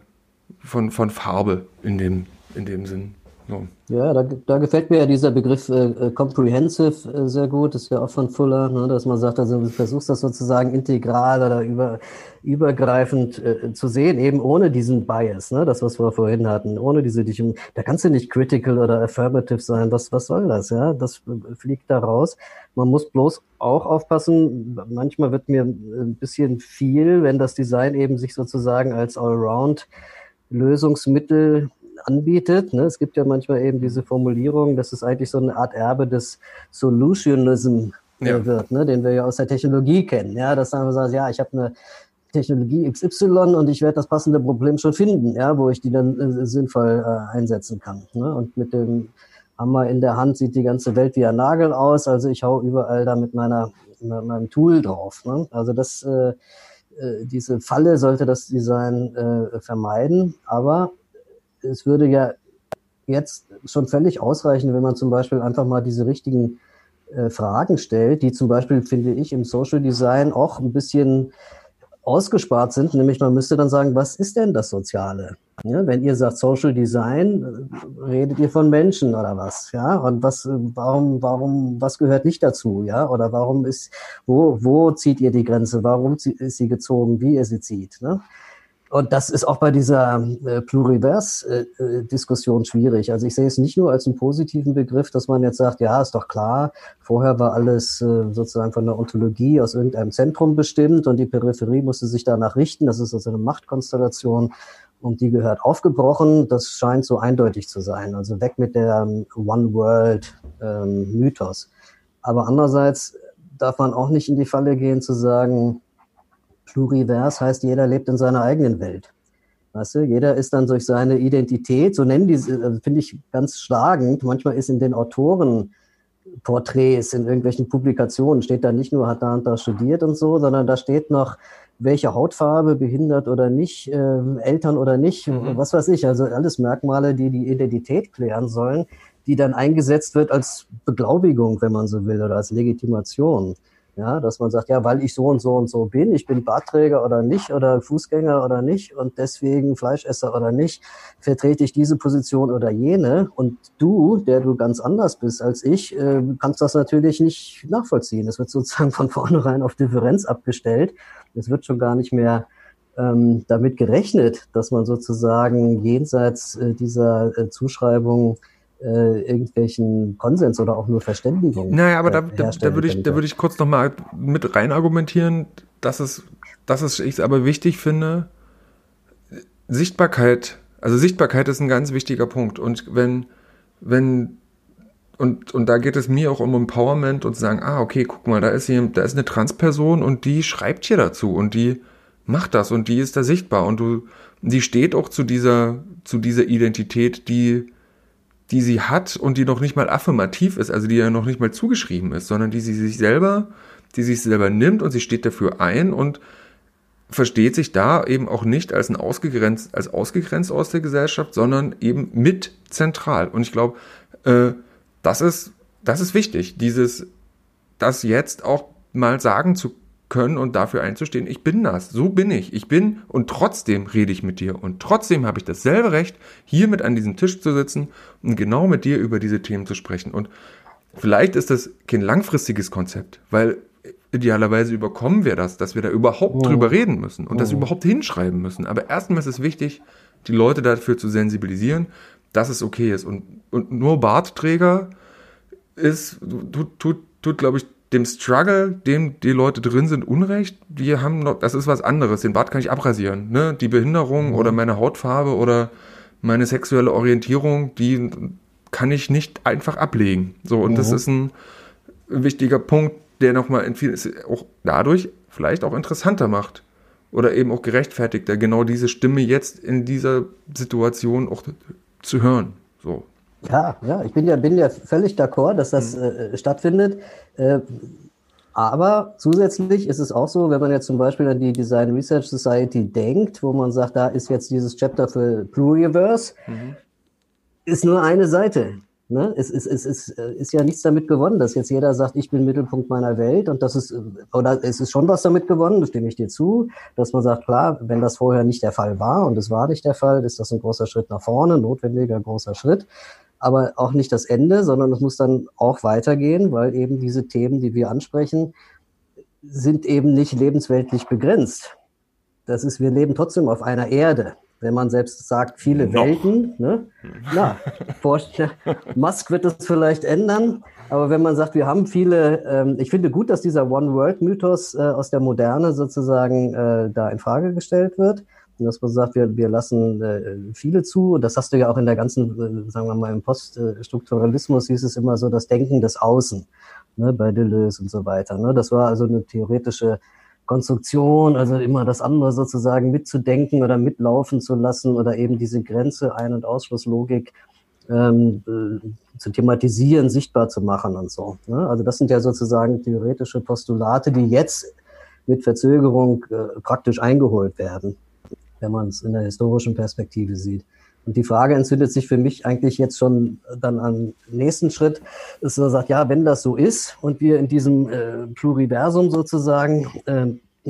von, von Farbe in dem, in dem Sinn. So. Ja, da, da gefällt mir ja dieser Begriff äh, äh, comprehensive äh, sehr gut. Das ist ja auch von Fuller, ne, dass man sagt, also du versuchst das sozusagen integral oder über, übergreifend äh, zu sehen, eben ohne diesen Bias, ne, das, was wir vorhin hatten, ohne diese Dichtung. Da kannst du nicht critical oder affirmative sein. Was, was soll das? Ja, das fliegt da raus. Man muss bloß auch aufpassen. Manchmal wird mir ein bisschen viel, wenn das Design eben sich sozusagen als Allround Lösungsmittel anbietet. Ne? Es gibt ja manchmal eben diese Formulierung, dass es eigentlich so eine Art Erbe des Solutionism äh, ja. wird, ne? den wir ja aus der Technologie kennen. Ja, dass man sagt, ja, ich habe eine Technologie XY und ich werde das passende Problem schon finden, ja, wo ich die dann äh, sinnvoll äh, einsetzen kann. Ne? Und mit dem Hammer in der Hand sieht die ganze Welt wie ein Nagel aus, also ich hau überall da mit meiner mit meinem Tool drauf. Ne? Also das äh, äh, diese Falle sollte das Design äh, vermeiden, aber es würde ja jetzt schon völlig ausreichen, wenn man zum Beispiel einfach mal diese richtigen äh, Fragen stellt, die zum Beispiel, finde ich, im Social Design auch ein bisschen ausgespart sind. Nämlich man müsste dann sagen, was ist denn das Soziale? Ja, wenn ihr sagt Social Design, äh, redet ihr von Menschen oder was? Ja, und was, äh, warum, warum, was gehört nicht dazu? Ja, oder warum ist, wo, wo zieht ihr die Grenze? Warum ist sie gezogen? Wie ihr sie zieht? Ne? Und das ist auch bei dieser äh, Plurivers-Diskussion äh, schwierig. Also ich sehe es nicht nur als einen positiven Begriff, dass man jetzt sagt, ja, ist doch klar, vorher war alles äh, sozusagen von der Ontologie aus irgendeinem Zentrum bestimmt und die Peripherie musste sich danach richten. Das ist also eine Machtkonstellation und die gehört aufgebrochen. Das scheint so eindeutig zu sein. Also weg mit der ähm, One-World-Mythos. Ähm, Aber andererseits darf man auch nicht in die Falle gehen zu sagen, Plurivers heißt, jeder lebt in seiner eigenen Welt. Weißt du, jeder ist dann durch seine Identität, so nennen die, also finde ich ganz schlagend. Manchmal ist in den Autorenporträts, in irgendwelchen Publikationen, steht da nicht nur, hat da und da studiert und so, sondern da steht noch, welche Hautfarbe, behindert oder nicht, äh, Eltern oder nicht, mhm. was weiß ich. Also alles Merkmale, die die Identität klären sollen, die dann eingesetzt wird als Beglaubigung, wenn man so will, oder als Legitimation. Ja, dass man sagt, ja, weil ich so und so und so bin, ich bin Bartträger oder nicht oder Fußgänger oder nicht und deswegen Fleischesser oder nicht, vertrete ich diese Position oder jene. Und du, der du ganz anders bist als ich, äh, kannst das natürlich nicht nachvollziehen. Es wird sozusagen von vornherein auf Differenz abgestellt. Es wird schon gar nicht mehr ähm, damit gerechnet, dass man sozusagen jenseits äh, dieser äh, Zuschreibung äh, irgendwelchen Konsens oder auch nur Verständigung. Naja, aber da, da, da würde ich, da würde ich kurz nochmal mit rein argumentieren, dass es, dass es ich aber wichtig finde, Sichtbarkeit, also Sichtbarkeit ist ein ganz wichtiger Punkt. Und wenn, wenn, und, und da geht es mir auch um Empowerment und zu sagen, ah, okay, guck mal, da ist hier, da ist eine Transperson und die schreibt hier dazu und die macht das und die ist da sichtbar und du, die steht auch zu dieser, zu dieser Identität, die, die sie hat und die noch nicht mal affirmativ ist, also die ja noch nicht mal zugeschrieben ist, sondern die sie sich selber, die sich selber nimmt und sie steht dafür ein und versteht sich da eben auch nicht als ein ausgegrenzt, als ausgegrenzt aus der Gesellschaft, sondern eben mit zentral. Und ich glaube, äh, das ist, das ist wichtig, dieses, das jetzt auch mal sagen zu können und dafür einzustehen, ich bin das, so bin ich, ich bin und trotzdem rede ich mit dir und trotzdem habe ich dasselbe Recht, hier mit an diesem Tisch zu sitzen und genau mit dir über diese Themen zu sprechen. Und vielleicht ist das kein langfristiges Konzept, weil idealerweise überkommen wir das, dass wir da überhaupt oh. drüber reden müssen und oh. das überhaupt hinschreiben müssen. Aber erstmal ist es wichtig, die Leute dafür zu sensibilisieren, dass es okay ist. Und, und nur Bartträger ist, tut, tut, tut glaube ich, dem Struggle, dem die Leute drin sind, Unrecht. Die haben noch, das ist was anderes. Den Bart kann ich abrasieren. Ne? Die Behinderung mhm. oder meine Hautfarbe oder meine sexuelle Orientierung, die kann ich nicht einfach ablegen. So, und mhm. das ist ein wichtiger Punkt, der nochmal auch dadurch vielleicht auch interessanter macht. Oder eben auch gerechtfertigter, genau diese Stimme jetzt in dieser Situation auch zu hören. So. Ja, ja, ich bin ja, bin ja völlig d'accord, dass das mhm. äh, stattfindet. Äh, aber zusätzlich ist es auch so, wenn man jetzt zum Beispiel an die Design Research Society denkt, wo man sagt, da ist jetzt dieses Chapter für Pluriverse, mhm. ist nur eine Seite. Ne? Es, es, es, es ist ja nichts damit gewonnen, dass jetzt jeder sagt, ich bin Mittelpunkt meiner Welt und das ist, oder es ist schon was damit gewonnen, da stimme ich dir zu, dass man sagt, klar, wenn das vorher nicht der Fall war und es war nicht der Fall, ist das ein großer Schritt nach vorne, notwendiger großer Schritt aber auch nicht das Ende, sondern es muss dann auch weitergehen, weil eben diese Themen, die wir ansprechen, sind eben nicht lebensweltlich begrenzt. Das ist, wir leben trotzdem auf einer Erde. Wenn man selbst sagt, viele Noch. Welten, ne? Na, Musk wird das vielleicht ändern, aber wenn man sagt, wir haben viele, ähm, ich finde gut, dass dieser One-World-Mythos äh, aus der Moderne sozusagen äh, da in Frage gestellt wird dass man sagt, wir, wir lassen äh, viele zu. Das hast du ja auch in der ganzen, äh, sagen wir mal, im Poststrukturalismus hieß es immer so, das Denken des Außen, ne, bei Deleuze und so weiter. Ne? Das war also eine theoretische Konstruktion, also immer das andere sozusagen mitzudenken oder mitlaufen zu lassen oder eben diese Grenze Ein- und Ausschlusslogik ähm, äh, zu thematisieren, sichtbar zu machen und so. Ne? Also das sind ja sozusagen theoretische Postulate, die jetzt mit Verzögerung äh, praktisch eingeholt werden, wenn man es in der historischen Perspektive sieht. Und die Frage entzündet sich für mich eigentlich jetzt schon dann am nächsten Schritt, dass man sagt, ja, wenn das so ist und wir in diesem äh, Pluriversum sozusagen äh,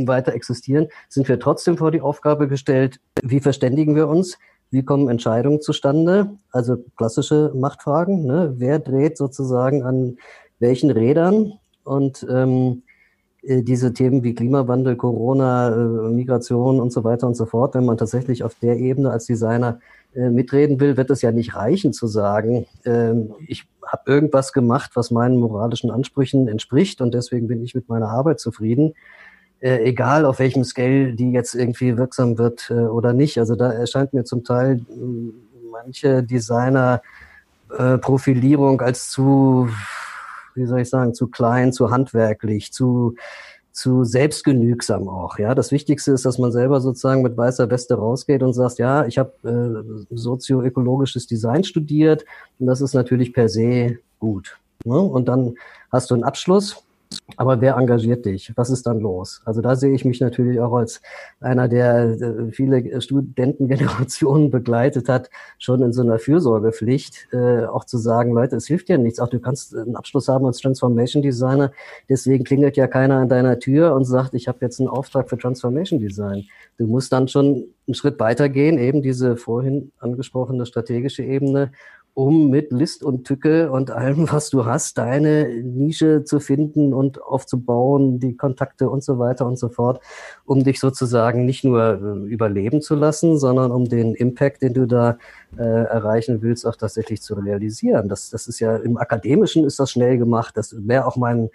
weiter existieren, sind wir trotzdem vor die Aufgabe gestellt, wie verständigen wir uns? Wie kommen Entscheidungen zustande? Also klassische Machtfragen. Ne? Wer dreht sozusagen an welchen Rädern? Und ähm, äh, diese Themen wie Klimawandel, Corona, äh, Migration und so weiter und so fort, wenn man tatsächlich auf der Ebene als Designer äh, mitreden will, wird es ja nicht reichen zu sagen, äh, ich habe irgendwas gemacht, was meinen moralischen Ansprüchen entspricht und deswegen bin ich mit meiner Arbeit zufrieden. Äh, egal auf welchem Scale die jetzt irgendwie wirksam wird äh, oder nicht. Also da erscheint mir zum Teil manche Designer Profilierung als zu wie soll ich sagen, zu klein, zu handwerklich, zu, zu selbstgenügsam auch. Ja, das Wichtigste ist, dass man selber sozusagen mit weißer Weste rausgeht und sagt, ja, ich habe äh, sozioökologisches Design studiert und das ist natürlich per se gut. Ne? Und dann hast du einen Abschluss aber wer engagiert dich? Was ist dann los? Also da sehe ich mich natürlich auch als einer, der äh, viele Studentengenerationen begleitet hat, schon in so einer Fürsorgepflicht, äh, auch zu sagen, Leute, es hilft ja nichts. Auch du kannst einen Abschluss haben als Transformation Designer. Deswegen klingelt ja keiner an deiner Tür und sagt, ich habe jetzt einen Auftrag für Transformation Design. Du musst dann schon einen Schritt weitergehen, eben diese vorhin angesprochene strategische Ebene um mit List und Tücke und allem, was du hast, deine Nische zu finden und aufzubauen, die Kontakte und so weiter und so fort, um dich sozusagen nicht nur äh, überleben zu lassen, sondern um den Impact, den du da äh, erreichen willst, auch tatsächlich zu realisieren. Das, das ist ja im Akademischen ist das schnell gemacht. Das wäre auch mein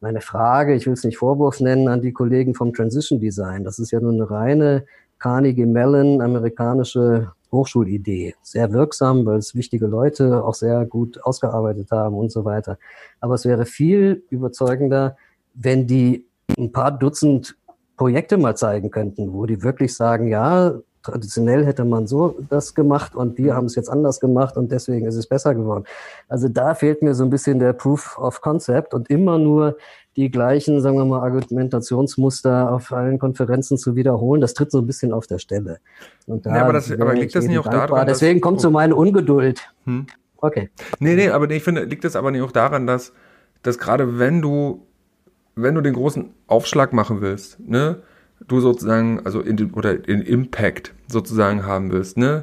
meine Frage, ich will es nicht Vorwurf nennen, an die Kollegen vom Transition Design. Das ist ja nur eine reine Carnegie Mellon amerikanische Hochschulidee. Sehr wirksam, weil es wichtige Leute auch sehr gut ausgearbeitet haben und so weiter. Aber es wäre viel überzeugender, wenn die ein paar Dutzend Projekte mal zeigen könnten, wo die wirklich sagen, ja, traditionell hätte man so das gemacht und wir haben es jetzt anders gemacht und deswegen ist es besser geworden. Also da fehlt mir so ein bisschen der Proof of Concept und immer nur die gleichen, sagen wir mal, Argumentationsmuster auf allen Konferenzen zu wiederholen, das tritt so ein bisschen auf der Stelle. Und da ja, aber, das, aber liegt das nicht auch daran? Deswegen kommt so meine Ungeduld. Hm. Okay. Nee, nee, aber ich finde, liegt das aber nicht auch daran, dass, dass gerade wenn du, wenn du den großen Aufschlag machen willst, ne, du sozusagen, also in, oder in Impact sozusagen haben willst, ne,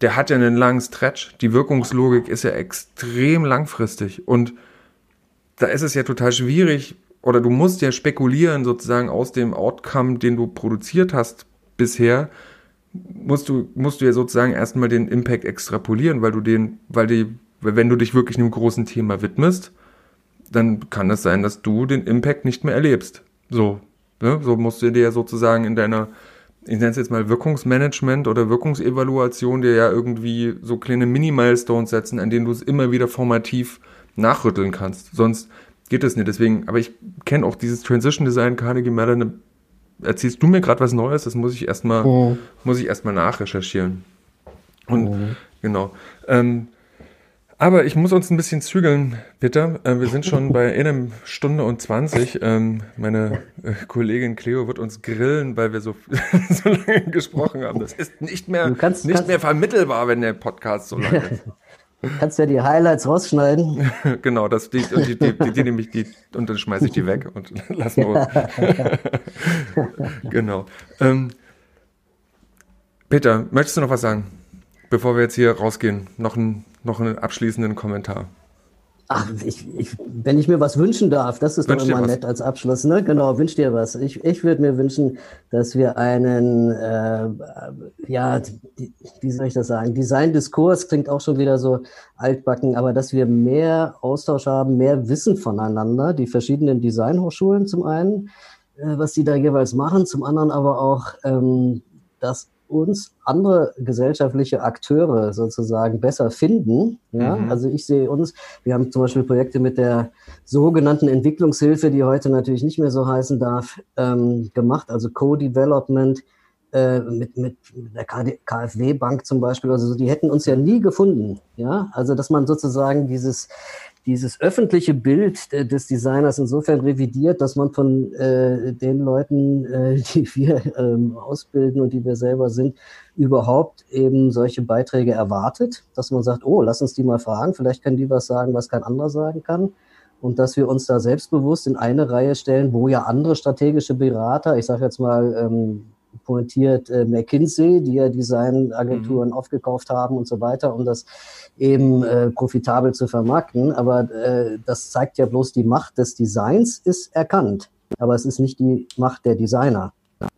der hat ja einen langen Stretch. Die Wirkungslogik ist ja extrem langfristig und da ist es ja total schwierig, oder du musst ja spekulieren sozusagen aus dem Outcome, den du produziert hast bisher, musst du, musst du ja sozusagen erstmal den Impact extrapolieren, weil du den, weil die, wenn du dich wirklich einem großen Thema widmest, dann kann es sein, dass du den Impact nicht mehr erlebst. So, ne? so musst du dir ja sozusagen in deiner, ich nenne es jetzt mal Wirkungsmanagement oder Wirkungsevaluation dir ja irgendwie so kleine Mini-Milestones setzen, an denen du es immer wieder formativ nachrütteln kannst. Sonst geht es nicht. Deswegen, aber ich kenne auch dieses Transition Design Carnegie Mellon. Erzählst du mir gerade was Neues? Das muss ich erstmal, oh. muss ich erstmal nachrecherchieren. Und oh. genau. Ähm, aber ich muss uns ein bisschen zügeln, Peter. Äh, wir sind schon bei einer Stunde und 20. Ähm, meine äh, Kollegin Cleo wird uns grillen, weil wir so, so lange gesprochen haben. Das ist nicht mehr, kannst, nicht kannst, mehr vermittelbar, wenn der Podcast so lang ist. Kannst ja die Highlights rausschneiden. genau, das, die, die, die, die, die nehme ich, die, und dann schmeiße ich die weg und lass nur. genau. Ähm, Peter, möchtest du noch was sagen, bevor wir jetzt hier rausgehen? Noch, ein, noch einen abschließenden Kommentar. Ach, ich, ich, wenn ich mir was wünschen darf, das ist wünsch doch immer nett als Abschluss. Ne? Genau, wünsch dir was. Ich, ich würde mir wünschen, dass wir einen, äh, ja, die, wie soll ich das sagen, Design-Diskurs klingt auch schon wieder so altbacken, aber dass wir mehr Austausch haben, mehr Wissen voneinander, die verschiedenen Designhochschulen zum einen, äh, was die da jeweils machen, zum anderen aber auch, ähm, dass uns andere gesellschaftliche Akteure sozusagen besser finden. Ja? Mhm. Also ich sehe uns, wir haben zum Beispiel Projekte mit der sogenannten Entwicklungshilfe, die heute natürlich nicht mehr so heißen darf, ähm, gemacht, also Co-Development äh, mit, mit der KfW-Bank zum Beispiel, also die hätten uns ja nie gefunden. Ja, also dass man sozusagen dieses dieses öffentliche Bild des Designers insofern revidiert, dass man von äh, den Leuten, äh, die wir ähm, ausbilden und die wir selber sind, überhaupt eben solche Beiträge erwartet, dass man sagt, oh, lass uns die mal fragen, vielleicht können die was sagen, was kein anderer sagen kann. Und dass wir uns da selbstbewusst in eine Reihe stellen, wo ja andere strategische Berater, ich sage jetzt mal ähm, pointiert äh, McKinsey, die ja Designagenturen mhm. aufgekauft haben und so weiter, um das eben äh, profitabel zu vermarkten. Aber äh, das zeigt ja bloß, die Macht des Designs ist erkannt. Aber es ist nicht die Macht der Designer.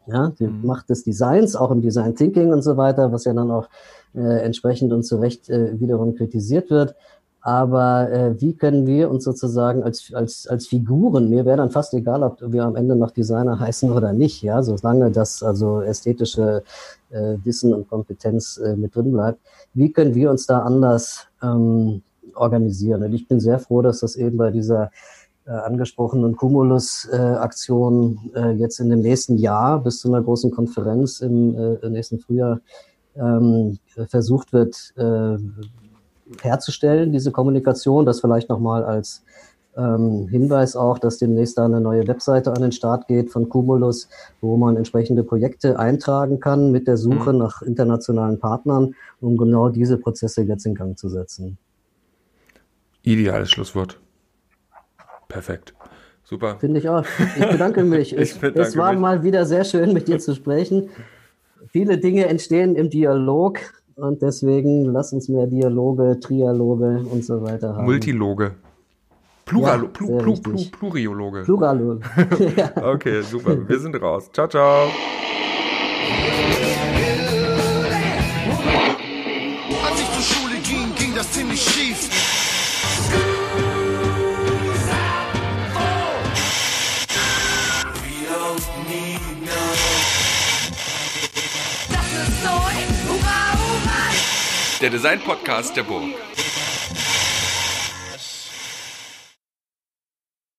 Ja, die mhm. Macht des Designs, auch im Design Thinking und so weiter, was ja dann auch äh, entsprechend und zu Recht äh, wiederum kritisiert wird. Aber äh, wie können wir uns sozusagen als, als, als Figuren, mir wäre dann fast egal, ob wir am Ende noch Designer heißen oder nicht, ja, solange das also ästhetische äh, Wissen und Kompetenz äh, mit drin bleibt, wie können wir uns da anders ähm, organisieren? Und ich bin sehr froh, dass das eben bei dieser äh, angesprochenen Cumulus-Aktion äh, jetzt in dem nächsten Jahr bis zu einer großen Konferenz im äh, nächsten Frühjahr ähm, versucht wird, äh, herzustellen, diese Kommunikation. Das vielleicht nochmal als ähm, Hinweis auch, dass demnächst da eine neue Webseite an den Start geht von Cumulus, wo man entsprechende Projekte eintragen kann mit der Suche mhm. nach internationalen Partnern, um genau diese Prozesse jetzt in Gang zu setzen. Ideales Schlusswort. Perfekt. Super. Finde ich auch. Ich bedanke mich. ich bedanke es war mich. mal wieder sehr schön, mit dir zu sprechen. Viele Dinge entstehen im Dialog. Und deswegen lass uns mehr Dialoge, Trialoge und so weiter haben. Multiloge. Plural, ja, plu, plu, plu, Pluriologe. Pluraloge. Okay, super. Wir sind raus. Ciao, ciao. Der Design-Podcast der Burg.